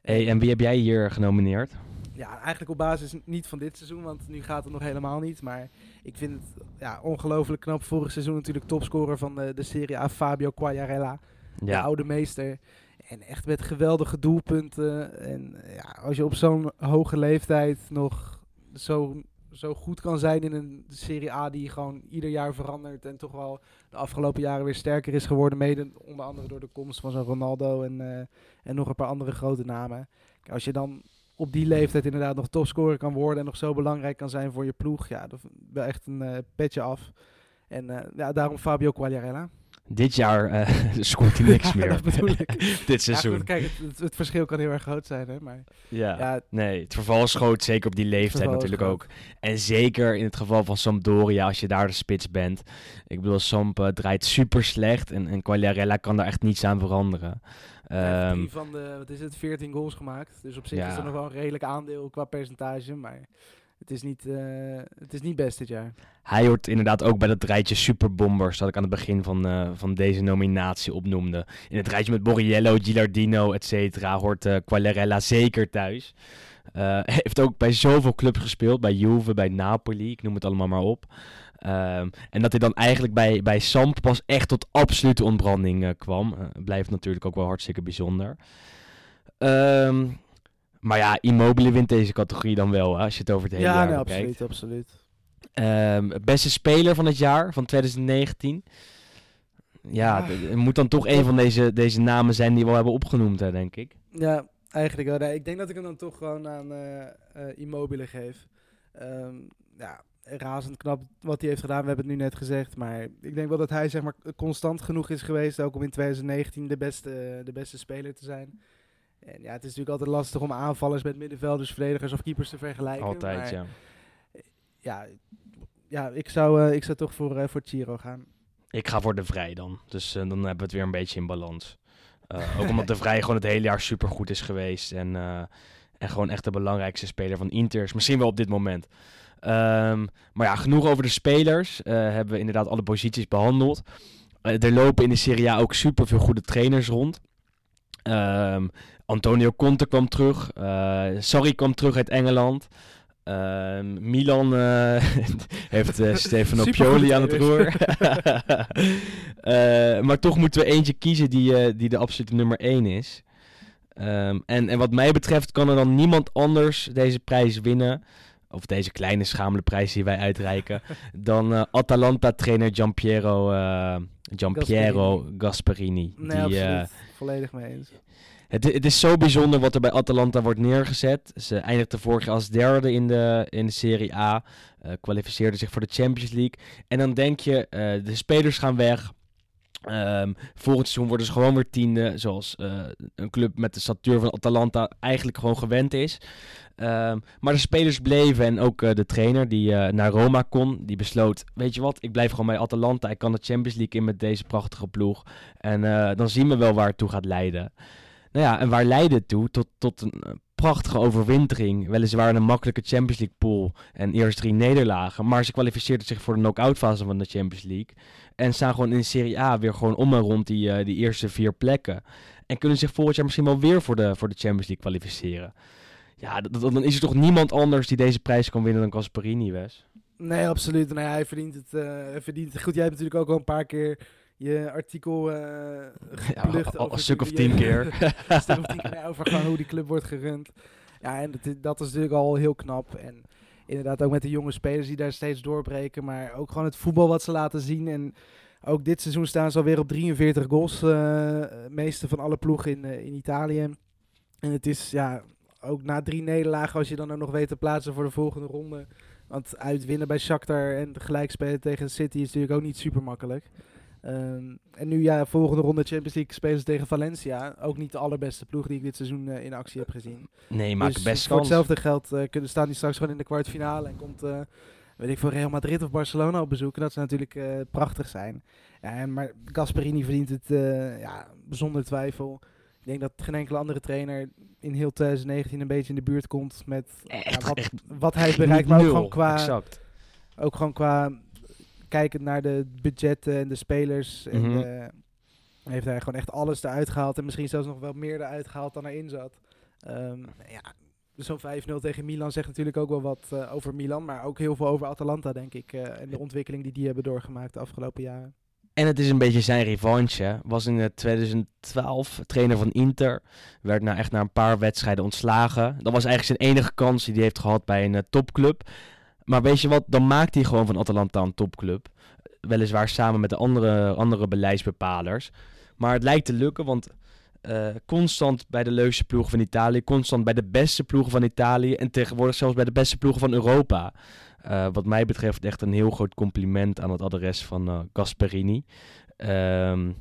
Hey, en wie heb jij hier genomineerd? ja, eigenlijk op basis niet van dit seizoen, want nu gaat het nog helemaal niet. Maar ik vind het ja, ongelooflijk knap. Vorig seizoen natuurlijk topscorer van de, de Serie A, Fabio Quagliarella. Ja. De oude meester. En echt met geweldige doelpunten. En ja, als je op zo'n hoge leeftijd nog zo, zo goed kan zijn in een Serie A die gewoon ieder jaar verandert. En toch wel de afgelopen jaren weer sterker is geworden. Mede onder andere door de komst van zo'n Ronaldo en, uh, en nog een paar andere grote namen. Als je dan op die leeftijd inderdaad nog topscorer kan worden en nog zo belangrijk kan zijn voor je ploeg. Ja, dat wel echt een uh, petje af. En ja, daarom Fabio Quagliarella. Dit jaar uh, scoort hij niks meer. Dit seizoen. Ja, goed, kijk, het, het, verschil kan heel erg groot zijn, hè? Maar, ja, ja nee, het verval is groot, zeker op die leeftijd natuurlijk ook. En zeker in het geval van Sampdoria, als je daar de spits bent. Ik bedoel, Samp draait super slecht en, en Quagliarella kan daar echt niets aan veranderen. Um, van de, wat is het, 14 goals gemaakt. Dus op zich is er nog wel een redelijk aandeel qua percentage. Maar het is niet, uh, het is niet best dit jaar. Hij hoort inderdaad ook bij dat rijtje superbombers dat ik aan het begin van, uh, van deze nominatie opnoemde. In het rijtje met Borriello, Gilardino, et cetera, hoort uh, zeker thuis. heeft ook bij zoveel clubs gespeeld, bij Juve, bij Napoli, ik noem het allemaal maar op. Um, en dat hij dan eigenlijk bij, bij Samp pas echt tot absolute ontbranding uh, kwam. Uh, blijft natuurlijk ook wel hartstikke bijzonder. Um, maar ja, Immobile wint deze categorie dan wel, hè, als je het over het hele ja, jaar nee, bekijkt. absoluut, absoluut. Um, beste speler van het jaar, van 2019. Ja, ja. er moet dan toch een van deze, deze namen zijn die we al hebben opgenoemd, hè, denk ik. Ja, eigenlijk wel. Nee, ik denk dat ik hem dan toch gewoon aan uh, Immobile geef. ja, razend knap wat hij heeft gedaan. We hebben het nu net gezegd. Maar ik denk wel dat hij zeg maar, constant genoeg is geweest. Ook om in 2019 de beste, de beste speler te zijn. En ja, het is natuurlijk altijd lastig om aanvallers met middenvelders, verdedigers of keepers te vergelijken. Altijd, maar, ja. Ja, ja, ik zou, uh, ik zou toch voor, uh, voor Chiro gaan. Ik ga voor de Vrij dan. Dus eh, dan hebben we het weer een beetje in balans. Uh, ook omdat de Vrij gewoon het hele jaar supergoed is geweest. En, uh, en gewoon echt de belangrijkste speler van Inter is. Misschien wel op dit moment. Um, maar ja, genoeg over de spelers. hebben we inderdaad alle posities behandeld. er lopen in de Serie A ook super veel goede trainers rond. Um, Antonio Conte kwam terug. Sarri kwam terug uit Engeland. Uh, Milan uh, heeft uh, Stefano Pioli aan het roer. maar toch moeten we eentje kiezen die, die de absolute nummer 1 is. Um, en, en wat mij betreft kan er dan niemand anders deze prijs winnen. Of deze kleine schamele prijs die wij uitreiken. dan Atalanta-trainer Giampiero, Giampiero Gasperini. Gasperini. Nee, die, absoluut. Volledig mee eens. Het, het, is zo bijzonder wat er bij Atalanta wordt neergezet. Ze eindigde vorig jaar als derde in de, in de Serie A. Uh, kwalificeerde zich voor de Champions League. En dan denk je, uh, de spelers gaan weg. Um, volgend seizoen worden ze gewoon weer tiende. Zoals uh, een club met de statuur van Atalanta eigenlijk gewoon gewend is. Um, maar de spelers bleven en ook de trainer die naar Roma kon, die besloot: Weet je wat, ik blijf gewoon bij Atalanta. Ik kan de Champions League in met deze prachtige ploeg. En dan zien we wel waar het toe gaat leiden. Nou ja, en waar leidde het toe? Tot, tot een eh, prachtige overwintering. Weliswaar een makkelijke Champions League pool en eerst drie nederlagen. Maar ze kwalificeerden zich voor de knock-out fase van de Champions League. En staan gewoon in de Serie A weer gewoon om en rond die, uh, die eerste vier plekken. En kunnen zich volgend jaar misschien wel weer voor de, voor de Champions League kwalificeren. Ja, dan is er toch niemand anders die deze prijs kan winnen dan Casperini, Wes? Nee, absoluut. Nee, hij verdient het, uh, hij verdient het goed. Jij hebt natuurlijk ook al een paar keer je artikel uh, ja, al, een stuk of tien keer. een stuk of tien keer over gewoon hoe die club wordt gerund. Ja, en dat, dat is natuurlijk al heel knap. En inderdaad ook met de jonge spelers die daar steeds doorbreken. Maar ook gewoon het voetbal wat ze laten zien. En ook dit seizoen staan ze alweer op 43 goals. Uh, meeste van alle ploegen in, uh, in Italië. En het is ja, ook na drie nederlagen, als je dan ook nog weet te plaatsen voor de volgende ronde. Want uitwinnen bij Shakhtar en gelijk spelen tegen City is natuurlijk ook niet super makkelijk. Um, en nu ja, volgende ronde Champions League spelen ze tegen Valencia. Ook niet de allerbeste ploeg die ik dit seizoen uh, in actie heb gezien. Nee, maar dus best voor hetzelfde geld uh, kunnen staan die straks gewoon in de kwartfinale en komt, uh, weet ik, voor Real Madrid of Barcelona op bezoek. Dat zou natuurlijk prachtig zijn. En, maar Gasperini verdient het ja, zonder twijfel. Ik denk dat geen enkele andere trainer in heel 2019 een beetje in de buurt komt met echt, ja, wat, echt wat hij bereikt. Maar ook gewoon qua, exact. ook gewoon qua kijkend naar de budgetten en de spelers. En Mhm. eh, heeft hij gewoon echt alles eruit gehaald. En misschien zelfs nog wel meer eruit gehaald dan erin zat. Ehm, ja, zo'n 5-0 tegen Milan zegt natuurlijk ook wel wat eh, over Milan. Maar ook heel veel over Atalanta, denk ik. eh, en de ontwikkeling die die hebben doorgemaakt de afgelopen jaren. En het is een beetje zijn revanche. Was in eh, 2012 trainer van Inter. Werd nou echt na een paar wedstrijden ontslagen. Dat was eigenlijk zijn enige kans die hij heeft gehad bij een topclub. Maar weet je wat, dan maakt hij gewoon van Atalanta een topclub. Weliswaar samen met de andere, andere beleidsbepalers. Maar het lijkt te lukken, want eh, constant bij de leukste ploegen van Italië, constant bij de beste ploegen van Italië en tegenwoordig zelfs bij de beste ploegen van Europa. Uh, wat mij betreft echt een heel groot compliment aan het adres van uh, Gasperini. Um,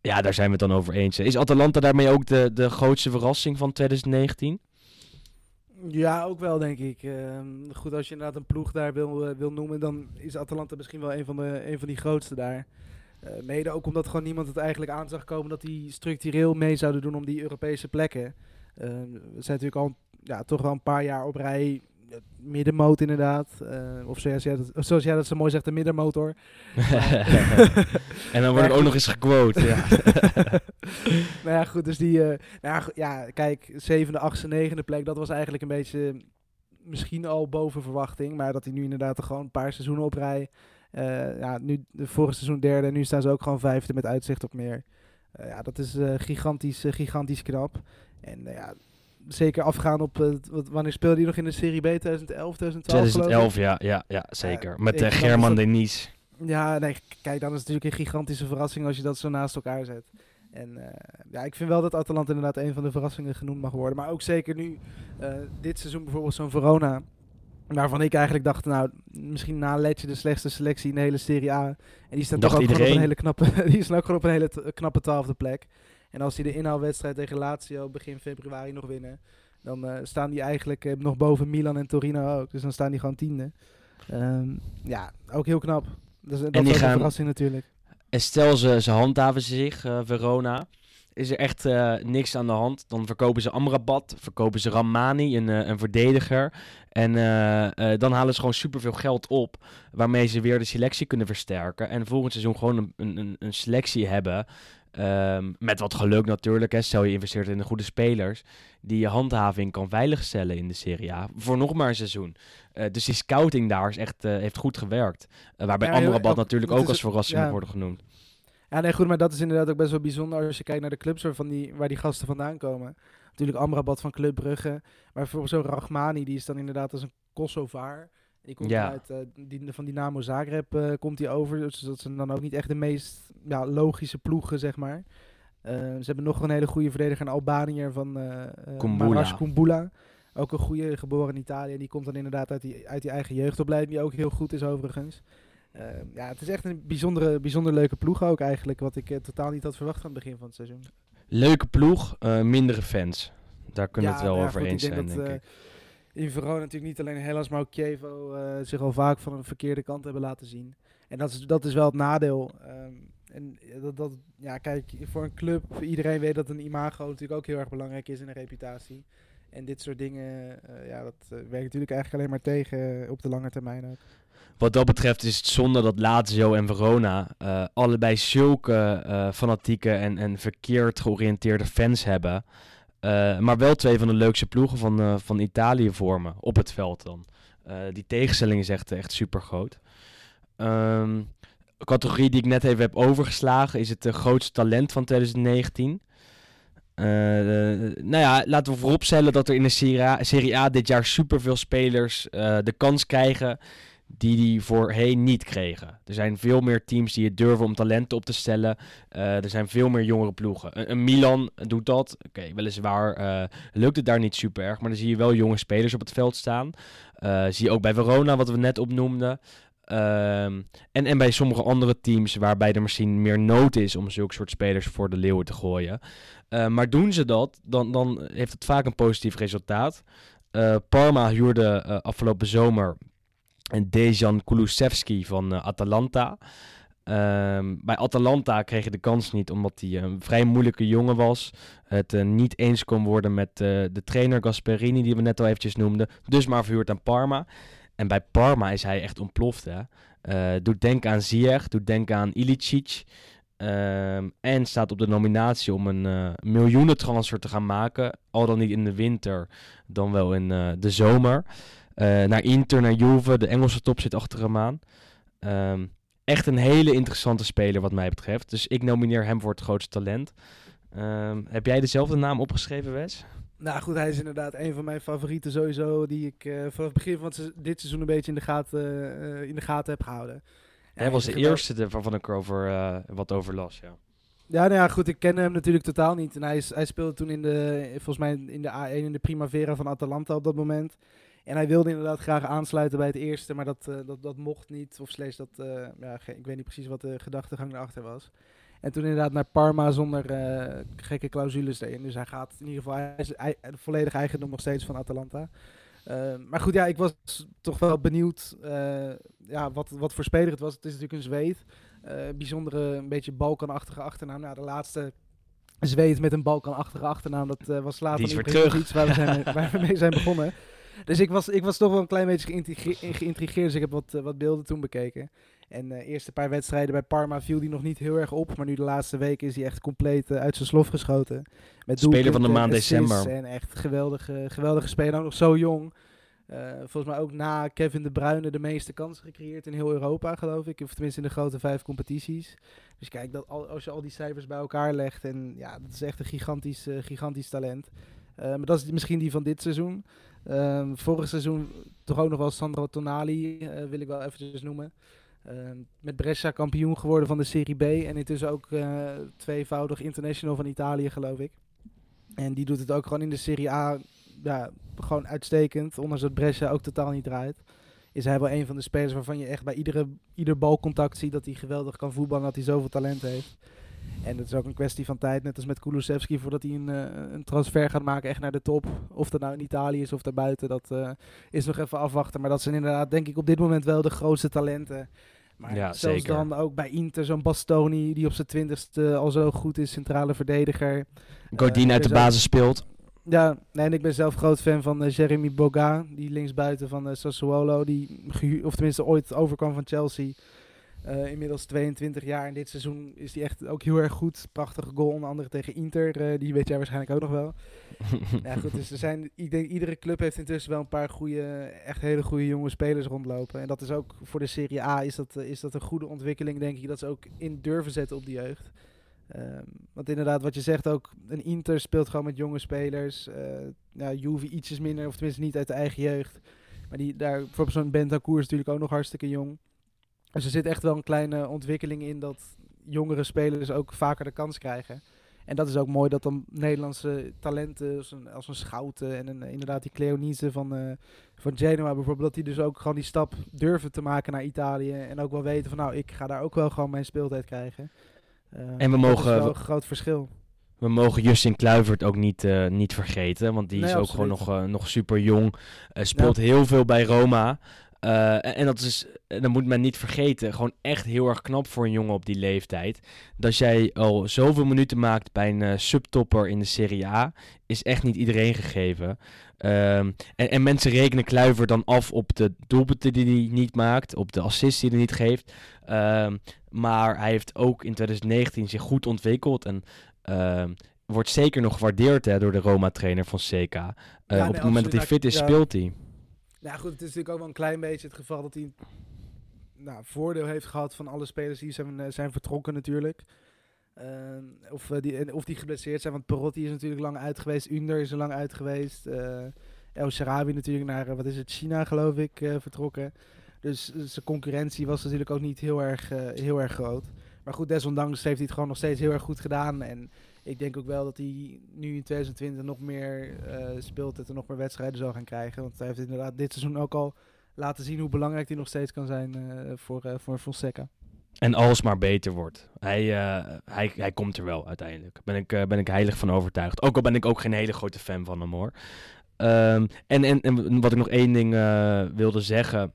ja, daar zijn we het dan over eens. Is Atalanta daarmee ook de, de grootste verrassing van 2019? Ja, ook wel denk ik. Uh, goed, als je inderdaad een ploeg daar wil, uh, wil noemen, dan is Atalanta misschien wel een van, de, een van die grootste daar. Uh, mede ook omdat gewoon niemand het eigenlijk aan zag komen dat die structureel mee zouden doen om die Europese plekken. Ehm, we zijn natuurlijk al ja, toch wel een paar jaar op rij middenmoot inderdaad. Uh, of zoals jij, dat, zoals jij dat zo mooi zegt, de middenmotor. en dan word ik ook nog eens gequote. Ja. nou ja, goed, dus die... Uh, nou ja, ja, kijk, zevende, achtste, negende plek, dat was eigenlijk een beetje misschien al boven verwachting. Maar dat hij nu inderdaad er gewoon een paar seizoenen op rij... Uh, ja, nu de vorige seizoen derde en nu staan ze ook gewoon vijfde met uitzicht op meer. Ja, dat is gigantisch, gigantisch knap. En ja, zeker afgaan op uh, wat, wanneer speelde hij nog in de Serie B 2011, 2012? 2011, ja, ja, ja, zeker. Uh, Met uh, German Denis. Ja, nee, kijk, dan is het natuurlijk een gigantische verrassing als je dat zo naast elkaar zet. En ja, ik vind wel dat Atalanta inderdaad een van de verrassingen genoemd mag worden. Maar ook zeker nu, dit seizoen bijvoorbeeld zo'n Verona. Waarvan ik eigenlijk dacht, nou, misschien na Letje de slechtste selectie in de hele Serie A. En die staat toch ook gewoon op een hele knappe, die is ook gewoon op een hele knappe twaalfde plek. En als die de inhaalwedstrijd tegen Lazio begin februari nog winnen, dan uh, staan die eigenlijk uh, nog boven Milan en Torino ook. Dus dan staan die gewoon tiende. Um, ja, ook heel knap. Dus, dat en die is gaan, een verrassing natuurlijk. En stel ze, ze handhaven zich, uh, Verona. Is er echt niks aan de hand. Dan verkopen ze Amrabat, verkopen ze Ramani, een, een verdediger. En dan halen ze gewoon superveel geld op. Waarmee ze weer de selectie kunnen versterken. En volgend seizoen gewoon een, een, een selectie hebben. Um, met wat geluk natuurlijk. Hè. Stel je investeert in de goede spelers. Die je handhaving kan veiligstellen in de Serie A. Voor nog maar een seizoen. Uh, dus die scouting daar is echt, uh, heeft goed gewerkt. Uh, waarbij ja, Amrabat natuurlijk ook als verrassing ja. moet worden genoemd. Ja, nee, goed, maar dat is inderdaad ook best wel bijzonder als je kijkt naar de clubs waarvan die, waar die gasten vandaan komen. Natuurlijk Amrabat van Club Brugge. Maar bijvoorbeeld zo'n Rachmani, die is dan inderdaad als een Kosovaar. Die komt ja. uit, uh, die, van Dynamo Zagreb uh, komt hij over. Dus dat zijn dan ook niet echt de meest ja, logische ploegen, zeg maar. Uh, ze hebben nog een hele goede verdediger, een Albaniër van uh, Kumbula. Ook een goede, geboren in Italië. Die komt dan inderdaad uit die, uit die eigen jeugdopleiding, die ook heel goed is overigens. ja, het is echt een bijzondere, bijzonder leuke ploeg ook eigenlijk, wat ik totaal niet had verwacht aan het begin van het seizoen. Leuke ploeg, mindere fans. Daar kunnen we het wel nou over eens zijn, denk ik in Verona natuurlijk niet alleen helaas, maar ook Kievo uh, zich al vaak van een verkeerde kant hebben laten zien. En dat is, dat is wel het nadeel. Um, en dat, dat, ja, kijk, voor een club, iedereen weet dat een imago natuurlijk ook heel erg belangrijk is in een reputatie. En dit soort dingen, uh, ja, dat werkt natuurlijk eigenlijk alleen maar tegen op de lange termijn ook. Wat dat betreft is het zonde dat Lazio en Verona allebei zulke fanatieke en, en verkeerd georiënteerde fans hebben. Uh, maar wel twee van de leukste ploegen van, uh, van Italië vormen op het veld dan. Uh, die tegenstelling is echt, echt super groot. Um, categorie die ik net even heb overgeslagen is het grootste talent van 2019. nou ja, laten we vooropstellen dat er in de Serie A, Serie A dit jaar superveel spelers de kans krijgen die die voorheen niet kregen. Er zijn veel meer teams die het durven om talenten op te stellen. Uh, er zijn veel meer jongere ploegen. Een, Milan doet dat. Oké, weliswaar uh, lukt het daar niet super erg. Maar dan zie je wel jonge spelers op het veld staan. Uh, zie je ook bij Verona, wat we net opnoemden. Ehm, en, en bij sommige andere teams waarbij er misschien meer nood is om zulke soort spelers voor de leeuwen te gooien. maar doen ze dat, dan, dan heeft het vaak een positief resultaat. Parma huurde afgelopen zomer en Dejan Kulusevski van uh, Atalanta. Um, bij Atalanta kreeg hij de kans niet omdat hij een vrij moeilijke jongen was. Het uh, niet eens kon worden met uh, de trainer Gasperini, die we net al eventjes noemden. Dus maar verhuurd aan Parma. En bij Parma is hij echt ontploft. Hè? Doet denken aan Ziyech, doet denken aan Ilicic. Um, en staat op de nominatie om een miljoenentransfer te gaan maken. Al dan niet in de winter, dan wel in de zomer. Uh, naar Inter, naar Juve. De Engelse top zit achter hem aan. Um, echt een hele interessante speler wat mij betreft. Dus ik nomineer hem voor het grootste talent. Um, heb jij dezelfde naam opgeschreven, Wes? Nou goed, hij is inderdaad een van mijn favorieten sowieso. Die ik uh, vanaf het begin van dit seizoen een beetje in de gaten, uh, in de gaten heb gehouden. hij was de eerste waarvan ik erover uh, wat over las, ja. Ja, nou ja, goed, ik ken hem natuurlijk totaal niet. En hij, hij speelde toen in de, volgens mij in de A1 in de Primavera van Atalanta op dat moment. En hij wilde inderdaad graag aansluiten bij het eerste, maar dat, uh, dat, dat mocht niet. Of slechts dat, uh, ja, ik weet niet precies wat de gedachtegang erachter was. En toen inderdaad naar Parma zonder uh, gekke clausules erin. Dus hij gaat in ieder geval, hij is hij, volledig eigendom nog steeds van Atalanta. maar goed, ja, ik was toch wel benieuwd ja, wat, wat voor speler het was. Het is natuurlijk een Zweed. bijzondere, een beetje balkanachtige achternaam. Nou, de laatste Zweed met een balkanachtige achternaam, dat was later niet iets waar we, zijn, waar we mee zijn begonnen. Dus ik was, ik was toch wel een klein beetje geïntrigeerd. Dus ik heb wat, uh, wat beelden toen bekeken. En uh, eerste paar wedstrijden bij Parma viel hij nog niet heel erg op. Maar nu de laatste weken is hij echt compleet uh, uit zijn slof geschoten. Met speler van de maand december. En echt geweldige, geweldige speler. Ook nog zo jong. volgens mij ook na Kevin de Bruyne de meeste kansen gecreëerd in heel Europa, geloof ik. Of tenminste in de grote vijf competities. Dus kijk, dat, als je al die cijfers bij elkaar legt. En ja, dat is echt een gigantisch, gigantisch talent. maar dat is misschien die van dit seizoen. Um, vorig seizoen toch ook nog wel Sandro Tonali, uh, wil ik wel eventjes noemen. Uh, met Brescia kampioen geworden van de Serie B. En intussen ook uh, tweevoudig international van Italië, geloof ik. En die doet het ook gewoon in de Serie A ja, gewoon uitstekend. Ondanks dat Brescia ook totaal niet draait. Is hij wel een van de spelers waarvan je echt bij iedere, ieder balcontact ziet dat hij geweldig kan voetballen. Dat hij zoveel talent heeft. En het is ook een kwestie van tijd, net als met Kulusevski, voordat hij een, uh, een transfer gaat maken echt naar de top. Of dat nou in Italië is of daarbuiten, dat uh, is nog even afwachten. Maar dat zijn inderdaad, denk ik, op dit moment wel de grootste talenten Maar Ja, zelfs zeker. dan ook bij Inter zo'n Bastoni die op zijn twintigste al zo goed is, centrale verdediger. Godin Eh, uit de basis speelt. Ja, nee, en ik ben zelf groot fan van eh, Jeremy Boga, die linksbuiten van eh, Sassuolo, die of tenminste ooit overkwam van Chelsea. Eh, inmiddels 22 jaar en dit seizoen is hij echt ook heel erg goed. Prachtige goal, onder andere tegen Inter, eh, die weet jij waarschijnlijk ook nog wel. Ja, goed, dus er zijn, ik denk iedere club heeft intussen wel een paar goede, echt hele goede jonge spelers rondlopen. En dat is ook voor de Serie A is dat, eh, is dat een goede ontwikkeling, denk ik, dat ze ook in durven zetten op de jeugd. Ehm, want inderdaad, wat je zegt ook, een Inter speelt gewoon met jonge spelers. eh ja, Juve ietsjes minder, of tenminste niet uit de eigen jeugd. Maar die, daar, bijvoorbeeld zo'n Bentancur is natuurlijk ook nog hartstikke jong. Dus er zit echt wel een kleine ontwikkeling in dat jongere spelers ook vaker de kans krijgen. En dat is ook mooi dat dan Nederlandse talenten als een, als een Schouten en een, inderdaad die Cleonise van, eh, van Genoa bijvoorbeeld, dat die dus ook gewoon die stap durven te maken naar Italië. En ook wel weten van nou, ik ga daar ook wel gewoon mijn speeltijd krijgen. Eh, En we mogen- een groot verschil. We mogen Justin Kluivert ook niet, eh, niet vergeten. Want die Nee, is ook absoluut. gewoon nog, nog super jong. speelt heel veel bij Roma. Eh, en, en dat is, dat moet men niet vergeten, gewoon echt heel erg knap voor een jongen op die leeftijd. Dat jij al zoveel minuten maakt bij een eh, subtopper in de Serie A, is echt niet iedereen gegeven. Ehm, en, en mensen rekenen Kluivert dan af op de doelpunten die hij niet maakt, op de assists die hij niet geeft. Ehm, maar hij heeft ook in 2019 zich goed ontwikkeld en ehm, wordt zeker nog gewaardeerd hè, door de Roma-trainer van CK. nee, op het moment dat hij fit is, Ja. speelt hij. Nou goed, het is natuurlijk ook wel een klein beetje het geval dat hij nou, voordeel heeft gehad van alle spelers die zijn, eh, zijn vertrokken natuurlijk. Ehm, of, eh, die, of die geblesseerd zijn, want Perotti is natuurlijk lang uit geweest. Under is er lang uit geweest. eh El Sharawi natuurlijk naar, wat is het, China geloof ik, vertrokken. Dus zijn concurrentie was natuurlijk ook niet heel erg, heel erg groot. Maar goed, desondanks heeft hij het gewoon nog steeds heel erg goed gedaan. En ik denk ook wel dat hij nu in 2020 nog meer eh, speelt en nog meer wedstrijden zal gaan krijgen. Want hij heeft inderdaad dit seizoen ook al laten zien hoe belangrijk hij nog steeds kan zijn eh, voor, eh voor Fonseca. En alles maar beter wordt. Hij, hij, hij komt er wel uiteindelijk. Ben ik, ben ik heilig van overtuigd. Ook al ben ik ook geen hele grote fan van hem hoor. Ehm, en, en, en wat ik nog één ding wilde zeggen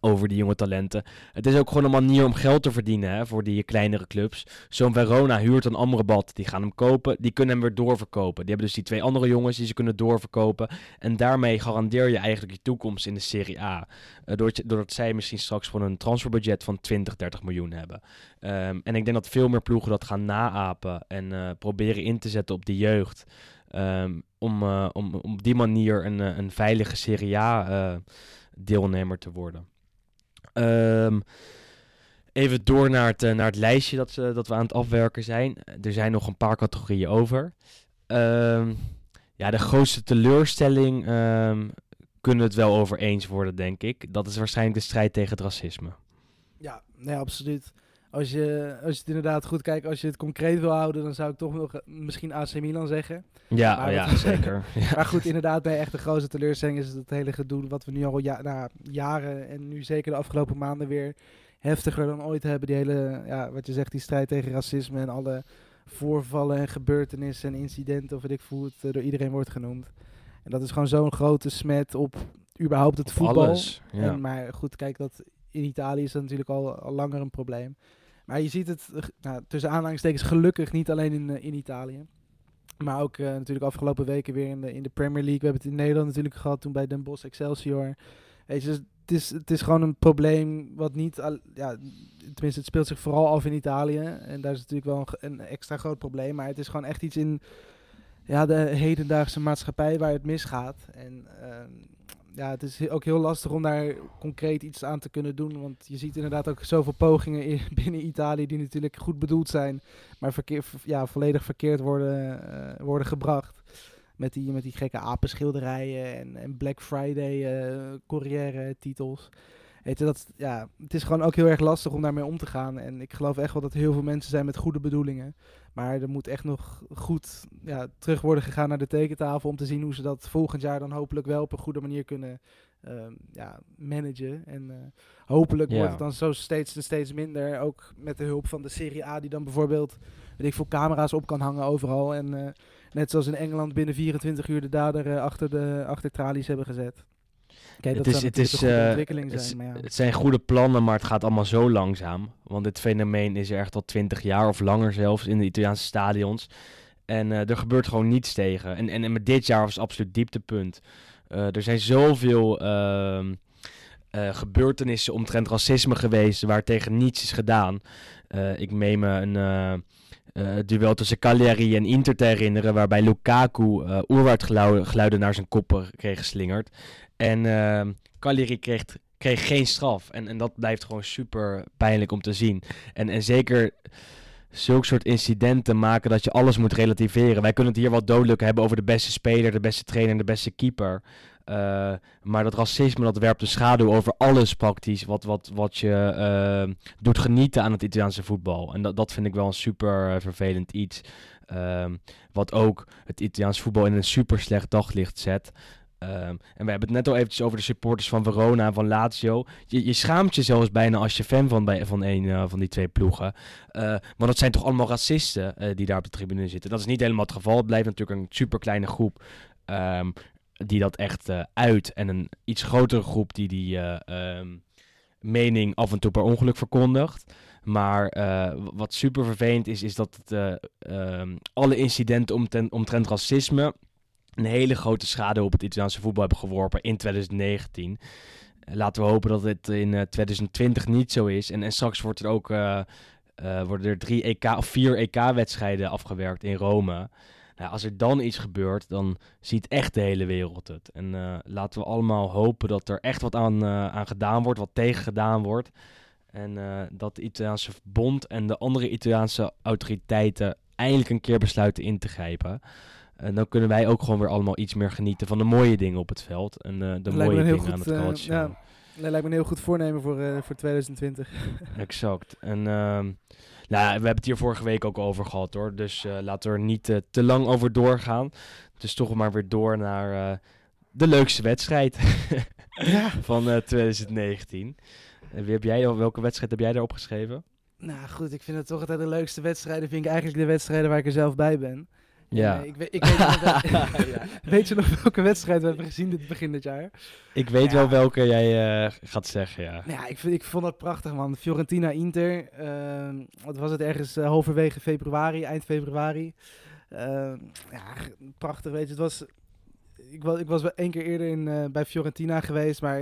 over die jonge talenten. Het is ook gewoon een manier om geld te verdienen hè, voor die kleinere clubs. Zo'n Verona huurt een Amrabat. Die gaan hem kopen. Die kunnen hem weer doorverkopen. Die hebben dus die twee andere jongens die ze kunnen doorverkopen. En daarmee garandeer je eigenlijk je toekomst in de Serie A. Eh, doordat, zij misschien straks gewoon een transferbudget van 20, 30 miljoen hebben. Ehm, en ik denk dat veel meer ploegen dat gaan naapen en eh, proberen in te zetten op de jeugd. Ehm, om, eh, om, om op die manier een, een veilige Serie A deelnemer te worden. Ehm, even door naar het, eh, naar het lijstje dat, ze, dat we aan het afwerken zijn. Er zijn nog een paar categorieën over. Ehm, ja, de grootste teleurstelling ehm, kunnen we het wel over eens worden, denk ik. Dat is waarschijnlijk de strijd tegen het racisme. Ja, nee, absoluut. Als je, als je het inderdaad goed kijkt, als je het concreet wil houden, dan zou ik toch nog eh, misschien AC Milan zeggen. Ja, Maar ja zeker. Ja. Maar goed, inderdaad, bij echt de grootste teleurstelling is het hele gedoe wat we nu al ja, nou, jaren en nu zeker de afgelopen maanden weer heftiger dan ooit hebben. Die hele, ja, wat je zegt, die strijd tegen racisme en alle voorvallen en gebeurtenissen en incidenten, of weet ik hoe het eh, door iedereen wordt genoemd. En dat is gewoon zo'n grote smet op überhaupt het voetbal. Alles. Ja. En, maar goed, kijk, dat in Italië is dat natuurlijk al, al langer een probleem. Maar je ziet het, eh, nou, tussen aanhalingstekens, gelukkig niet alleen in, eh, in Italië. Maar ook eh, natuurlijk afgelopen weken weer in de, in de Premier League. We hebben het in Nederland natuurlijk gehad toen bij Den Bosch Excelsior. Weet je, dus het, is, het is gewoon een probleem wat niet... al- ja, tenminste, het speelt zich vooral af in Italië. En daar is natuurlijk wel een, een extra groot probleem. Maar het is gewoon echt iets in ja, de hedendaagse maatschappij waar het misgaat. En ehm, ja, het is ook heel lastig om daar concreet iets aan te kunnen doen. Want je ziet inderdaad ook zoveel pogingen in, binnen Italië die natuurlijk goed bedoeld zijn, maar verkeer, ja, volledig verkeerd worden, eh, worden gebracht. Met die, met die gekke apenschilderijen en, en Black Friday carrière titels. Weet je, dat, ja, het is gewoon ook heel erg lastig om daarmee om te gaan. En ik geloof echt wel dat er heel veel mensen zijn met goede bedoelingen. Maar er moet echt nog goed ja, terug worden gegaan naar de tekentafel om te zien hoe ze dat volgend jaar dan hopelijk wel op een goede manier kunnen ehm, ja, managen. En eh, hopelijk Ja. wordt het dan zo steeds en steeds minder. Ook met de hulp van de Serie A die dan bijvoorbeeld weet ik veel camera's op kan hangen overal. En eh, net zoals in Engeland binnen 24 uur de dader eh, achter de achter tralies hebben gezet. Dat het is, het, is, een goede ontwikkeling het, zijn. Maar ja. het zijn goede plannen, maar het gaat allemaal zo langzaam. Want dit fenomeen is er echt al twintig jaar of langer zelfs in de Italiaanse stadions. En eh, er gebeurt gewoon niets tegen. En, en, en met dit jaar was het absoluut dieptepunt. Eh, er zijn zoveel eh, gebeurtenissen omtrent racisme geweest waar tegen niets is gedaan. Ik meen me een duel tussen Cagliari en Inter te herinneren, waarbij Lukaku oerwoudgeluiden geluiden naar zijn kop kreeg geslingerd. En ehm Cagliari kreeg, kreeg geen straf. En, en dat blijft gewoon super pijnlijk om te zien. En, en zeker zulke soort incidenten maken dat je alles moet relativeren. Wij kunnen het hier wel dodelijk hebben over de beste speler, de beste trainer de beste keeper. Eh, maar dat racisme dat werpt een schaduw over alles praktisch wat, wat, wat je eh, doet genieten aan het Italiaanse voetbal. En dat, dat vind ik wel een super eh, vervelend iets. Ehm, wat ook het Italiaanse voetbal in een super slecht daglicht zet. Ehm, en we hebben het net al eventjes over de supporters van Verona en van Lazio. Je, je schaamt je zelfs bijna als je fan van, bij, van een eh, van die twee ploegen. Eh, maar dat zijn toch allemaal racisten eh, die daar op de tribune zitten. Dat is niet helemaal het geval. Het blijft natuurlijk een super kleine groep ehm, die dat echt eh, uit. En een iets grotere groep die die eh, ehm, mening af en toe per ongeluk verkondigt. Maar eh, wat super vervelend is, is dat het, eh, alle incidenten omtrent, omtrent racisme een hele grote schade op het Italiaanse voetbal hebben geworpen in 2019. Eh, Laten we hopen dat het in eh, 2020 niet zo is. En, en straks wordt er ook, eh, eh, worden er drie EK of vier EK-wedstrijden afgewerkt in Rome. Nou, als er dan iets gebeurt, dan ziet echt de hele wereld het. En eh, laten we allemaal hopen dat er echt wat aan, eh, aan gedaan wordt, wat tegen gedaan wordt. En eh, dat de Italiaanse bond en de andere Italiaanse autoriteiten eindelijk een keer besluiten in te grijpen. En dan kunnen wij ook gewoon weer allemaal iets meer genieten van de mooie dingen op het veld. En eh, de lijkt mooie dingen aan het eh, calcio. ja. Dat lijkt me een heel goed voornemen voor, eh, voor 2020. Exact. En ehm, nou, we hebben het hier vorige week ook over gehad hoor. Dus eh, laten we er niet te lang over doorgaan. Dus toch maar weer door naar eh, de leukste wedstrijd ja. van eh, 2019. En wie heb jij, welke wedstrijd heb jij daar opgeschreven? Nou goed, ik vind het toch altijd de leukste wedstrijden. Vind ik eigenlijk de wedstrijden waar ik er zelf bij ben. Ja. Ik, weet, ik weet, Ja. weet je nog welke wedstrijd we hebben gezien dit begin dit jaar? Ik weet Ja. wel welke jij eh, gaat zeggen, ja. Nou Ja, ik, vind, ik vond dat prachtig, man. Fiorentina-Inter. ehm, wat was het ergens eh, halverwege februari, eind februari. Ehm, ja, prachtig, weet je. Het was, ik, was, ik was wel één keer eerder in, eh, bij Fiorentina geweest, maar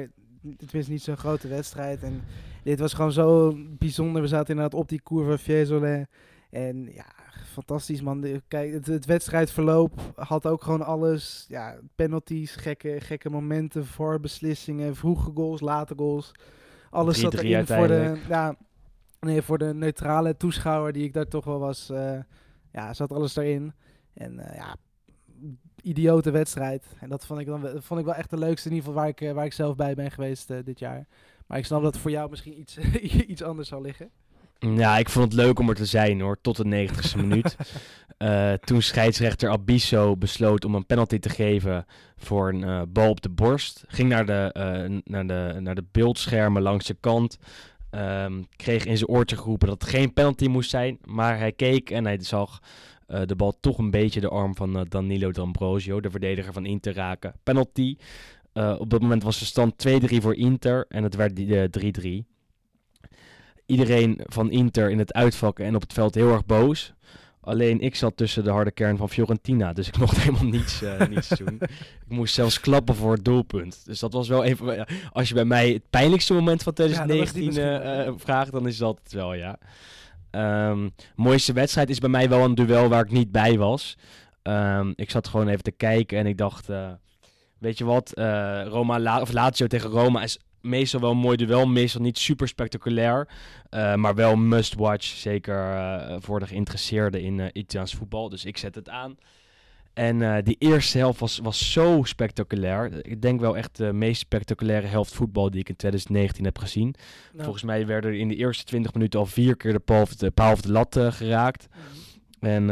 het was niet zo'n grote wedstrijd. En dit was gewoon zo bijzonder. We zaten inderdaad op die Cour van Fiesole. En ja, fantastisch, man. Kijk, het, het wedstrijdverloop had ook gewoon alles. Ja, penalties, gekke, gekke momenten, voorbeslissingen, vroege goals, late goals. Alles 3-3 zat erin voor de, ja, nee, voor de neutrale toeschouwer die ik daar toch wel was. eh, ja, zat alles erin. En eh, ja, idiote wedstrijd. En dat vond ik, dan, vond ik wel echt de leukste in ieder geval waar ik, eh, waar ik zelf bij ben geweest dit jaar. Maar ik snap dat het voor jou misschien iets, iets anders zal liggen. Ja, ik vond het leuk om er te zijn hoor, tot de 90ste minuut. Eh, toen scheidsrechter Abisso besloot om een penalty te geven voor een eh, bal op de borst. Ging naar de, eh, naar de, naar de beeldschermen langs de kant. Ehm, kreeg in zijn oortje geroepen dat het geen penalty moest zijn. Maar hij keek en hij zag de bal toch een beetje de arm van Danilo D'Ambrosio, de verdediger van Inter, raken. Penalty. Op dat moment was de stand 2-3 voor Inter en het werd die, eh, 3-3 iedereen van Inter in het uitvak en op het veld heel erg boos. Alleen ik zat tussen de harde kern van Fiorentina, dus ik mocht helemaal niets, eh, niets doen. Ik moest zelfs klappen voor het doelpunt. Dus dat was wel even. Als je bij mij het pijnlijkste moment van Ja, dat was die 2019 misschien eh, eh, vraagt, dan is dat het wel, ja. Ehm, mooiste wedstrijd is bij mij wel een duel waar ik niet bij was. Ehm, ik zat gewoon even te kijken en ik dacht, weet je wat, Roma La of Lazio tegen Roma is meestal wel een mooi duel, meestal niet super spectaculair, eh, maar wel must watch, zeker eh, voor de geïnteresseerden in eh Italiaans voetbal. Dus ik zet het aan. En die eerste helft was, was zo spectaculair. Ik denk wel echt de meest spectaculaire helft voetbal die ik in 2019 heb gezien. Nou, Volgens mij werden er in de eerste 20 minuten al vier keer de paal of de, paal of de lat geraakt. mhm. En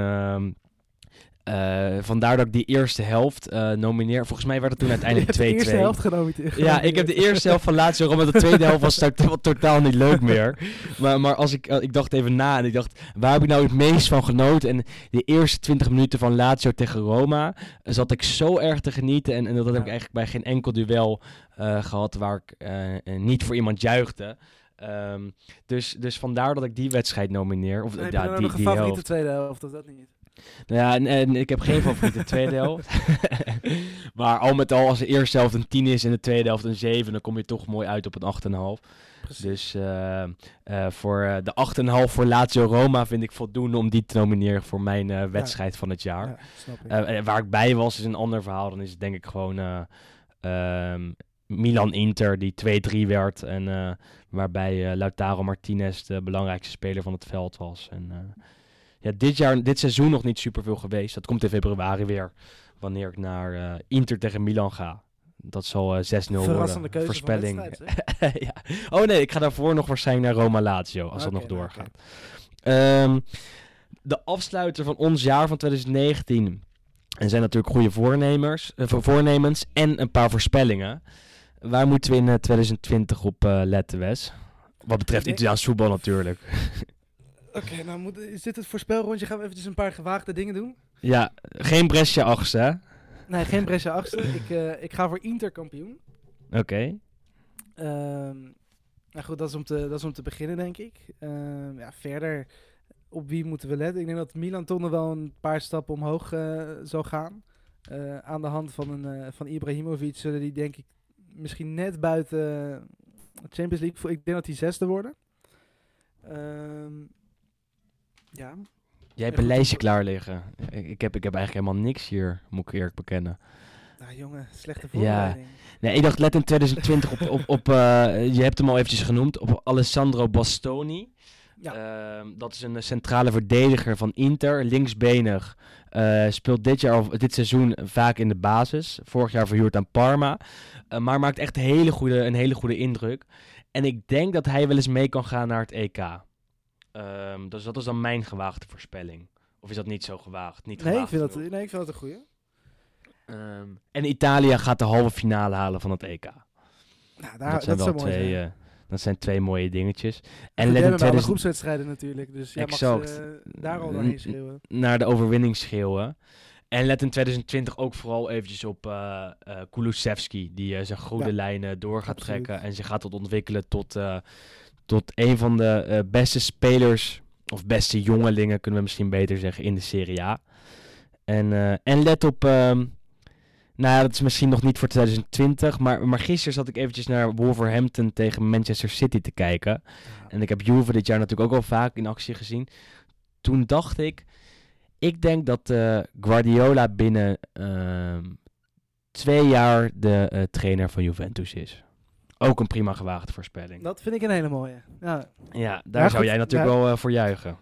eh, vandaar dat ik die eerste helft eh, nomineer. Volgens mij werd het toen uiteindelijk 2-2. hebt de eerste helft genomineerd. Ja, ik heb de eerste helft van Lazio Roma. De tweede helft was to- totaal niet leuk meer. Maar, maar als ik, eh, ik dacht even na en ik dacht, waar heb ik nou het meest van genoten? En de eerste 20 minuten van Lazio tegen Roma zat ik zo erg te genieten. En, en dat heb Ja. ik eigenlijk bij geen enkel duel eh, gehad waar ik niet voor iemand juichte. Ehm, dus, dus vandaar dat ik die wedstrijd nomineer. Of je ja, die, die helft. tweede helft of dat niet? Nou ja, en, en ik heb geen favoriete tweede helft. maar al met al, als de eerste helft een 10 is en de tweede helft een 7, dan kom je toch mooi uit op een 8,5. Precies. Dus eh, eh, voor eh, de 8,5 voor Lazio Roma vind ik voldoende om die te nomineren voor mijn wedstrijd van het jaar. ja, ik. Waar ik bij was is een ander verhaal. Dan is het denk ik gewoon eh, ehm, Milan-Inter die 2-3 werd. En waarbij Lautaro Martinez de belangrijkste speler van het veld was. En ja, dit, jaar, dit seizoen nog niet superveel geweest. Dat komt in februari weer. Wanneer ik naar eh, Inter tegen Milan ga. Dat zal eh 6-0 Verrassende worden. keuze Voorspelling. ja. Oh nee, ik ga daarvoor nog waarschijnlijk naar Roma Lazio. Als dat nog nou, doorgaat. Ehm, de afsluiter van ons jaar van 2019. En zijn natuurlijk goede voornemers, eh, voor- voornemens en een paar voorspellingen. Waar moeten we in eh, 2020 op letten, Wes? Wat betreft Italiaans voetbal natuurlijk. Oké, nou moet, is dit het voorspelrondje? Gaan we eventjes een paar gewaagde dingen doen? ja, geen Brescia achtste, hè? Nee, geen Brescia achtste. ik, eh, ik ga voor Inter kampioen. Oké. Ehm, nou goed, dat is om te, dat is om te beginnen, denk ik. Ehm, ja, verder, op wie moeten we letten? Ik denk dat Milan toch nog wel een paar stappen omhoog eh, zal gaan. Eh, aan de hand van, een, van Ibrahimovic zullen die, denk ik, misschien net buiten de Champions League... voor- Ik denk dat die zesde worden. Ehm, ja, Jij hebt Ja, een lijstje klaar liggen. Ik, ik, heb, ik heb eigenlijk helemaal niks hier, moet ik eerlijk bekennen. nou jongen, slechte Ja. voorbereiding. Nee, ik dacht let in 2020 op, op, op eh, je hebt hem al eventjes genoemd, op Alessandro Bastoni. Ja. Ehm, dat is een centrale verdediger van Inter, linksbenig. eh, speelt dit, jaar, of dit seizoen vaak in de basis. Vorig jaar verhuurd aan Parma. Eh, maar maakt echt hele goede, een hele goede indruk. En ik denk dat hij wel eens mee kan gaan naar het EK. Ehm, dus dat is dan mijn gewaagde voorspelling. Of is dat niet zo gewaagd? Niet Nee, ik gewaagd vind dat, nee, ik vind dat een goeie. Ehm, en Italië gaat de halve finale halen van het EK. Nou, daar, dat dat, zijn wel mooi twee, eh, dat zijn twee mooie dingetjes. En let alle 2000 groepswedstrijden natuurlijk, dus jij mag Exact. ze, eh, daar al doorheen schreeuwen. naar de overwinning schreeuwen. En let in 2020 ook vooral eventjes op eh eh, Kulusevski, die eh, zijn goede Ja, lijnen door gaat absoluut. trekken en zich gaat ontwikkelen tot, eh, tot een van de eh, beste spelers, of beste jongelingen kunnen we misschien beter zeggen, in de Serie A. En, eh, en let op, ehm, nou ja, dat is misschien nog niet voor 2020, maar, maar gisteren zat ik eventjes naar Wolverhampton tegen Manchester City te kijken. En ik heb Juve dit jaar natuurlijk ook al vaak in actie gezien. Toen dacht ik, ik denk dat eh, Guardiola binnen ehm, twee jaar de trainer van Juventus is. Ook een prima gewaagde voorspelling. Dat vind ik een hele mooie. Ja, Ja, daar Ja, zou goed, jij natuurlijk ja. wel eh, voor juichen.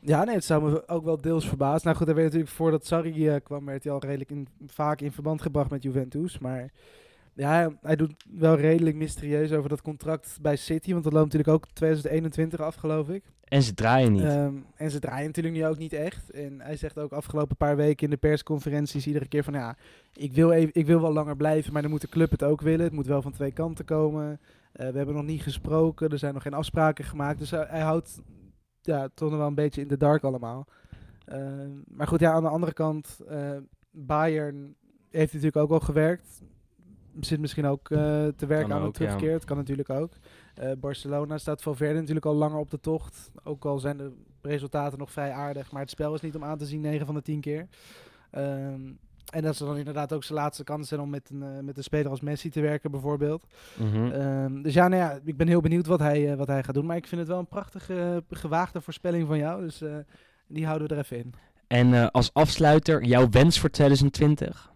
ja nee, het zou me ook wel deels verbazen. Nou goed, hij werd natuurlijk voordat Sarri eh, kwam, werd hij al redelijk in, vaak in verband gebracht met Juventus. Maar ja, hij doet wel redelijk mysterieus over dat contract bij City. Want dat loopt natuurlijk ook 2021 af, geloof ik. En ze draaien niet. Ehm, en ze draaien natuurlijk nu ook niet echt. En hij zegt ook afgelopen paar weken in de persconferenties iedere keer van ja, ik wil, even, ik wil wel langer blijven, maar dan moet de club het ook willen. Het moet wel van twee kanten komen. Eh, we hebben nog niet gesproken, er zijn nog geen afspraken gemaakt. Dus hij, hij houdt ja, toch nog wel een beetje in de dark allemaal. Ehm, maar goed, ja, aan de andere kant, eh, Bayern heeft natuurlijk ook al gewerkt. Zit misschien ook eh, te werken Kan aan een ja. terugkeer. Het kan natuurlijk ook. Eh, Barcelona staat Valverde natuurlijk al langer op de tocht. Ook al zijn de resultaten nog vrij aardig. Maar het spel is niet om aan te zien 9 van de 10 keer. Ehm, en dat is dan inderdaad ook zijn laatste kans zijn om met een, eh, met een speler als Messi te werken bijvoorbeeld. Mhm. Ehm, dus ja, nou ja, ik ben heel benieuwd wat hij, wat hij gaat doen. Maar ik vind het wel een prachtige, gewaagde voorspelling van jou. Dus die houden we er even in. En als afsluiter, jouw wens voor 2020?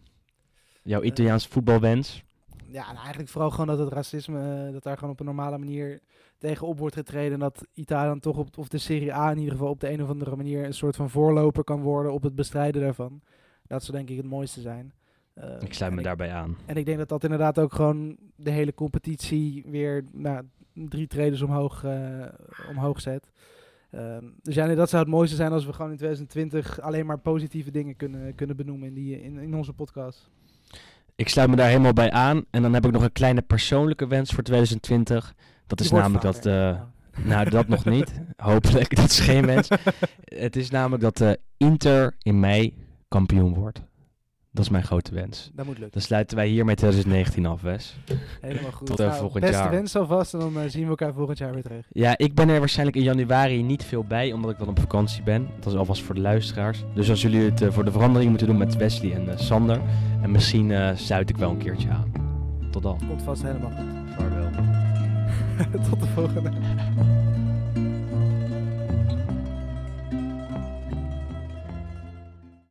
Jouw Eh, Italiaans voetbalwens? Ja, en eigenlijk vooral gewoon dat het racisme, eh, dat daar gewoon op een normale manier tegenop wordt getreden. En dat Italië dan toch op, of de Serie A in ieder geval op de een of andere manier een soort van voorloper kan worden op het bestrijden daarvan. Dat zou denk ik het mooiste zijn. Eh, Ik sluit me daarbij aan. En ik denk dat dat inderdaad ook gewoon de hele competitie weer nou, drie treders omhoog, eh, omhoog zet. Ehm, dus ja, nee, dat zou het mooiste zijn als we gewoon in 2020 alleen maar positieve dingen kunnen, kunnen benoemen in, die, in, in onze podcast. Ik sluit me daar helemaal bij aan. En dan heb ik nog een kleine persoonlijke wens voor 2020. Dat is namelijk dat... eh, nou, dat nog niet. Hopelijk, dat is geen wens. Het is namelijk dat eh, Inter in mei kampioen wordt. Dat is mijn grote wens. Dat moet lukken. Dan sluiten wij hier met 2019 af, Wes. Helemaal goed. Tot, Nou, volgend beste jaar. wens alvast en dan eh, zien we elkaar volgend jaar weer terug. Ja, ik ben er waarschijnlijk in januari niet veel bij, omdat ik dan op vakantie ben. Dat is alvast voor de luisteraars. Dus als jullie het eh, voor de verandering moeten doen met Wesley en eh, Sander. En misschien sluit ik wel een keertje aan. Tot dan. Komt vast helemaal goed. Vaarwel. Tot de volgende.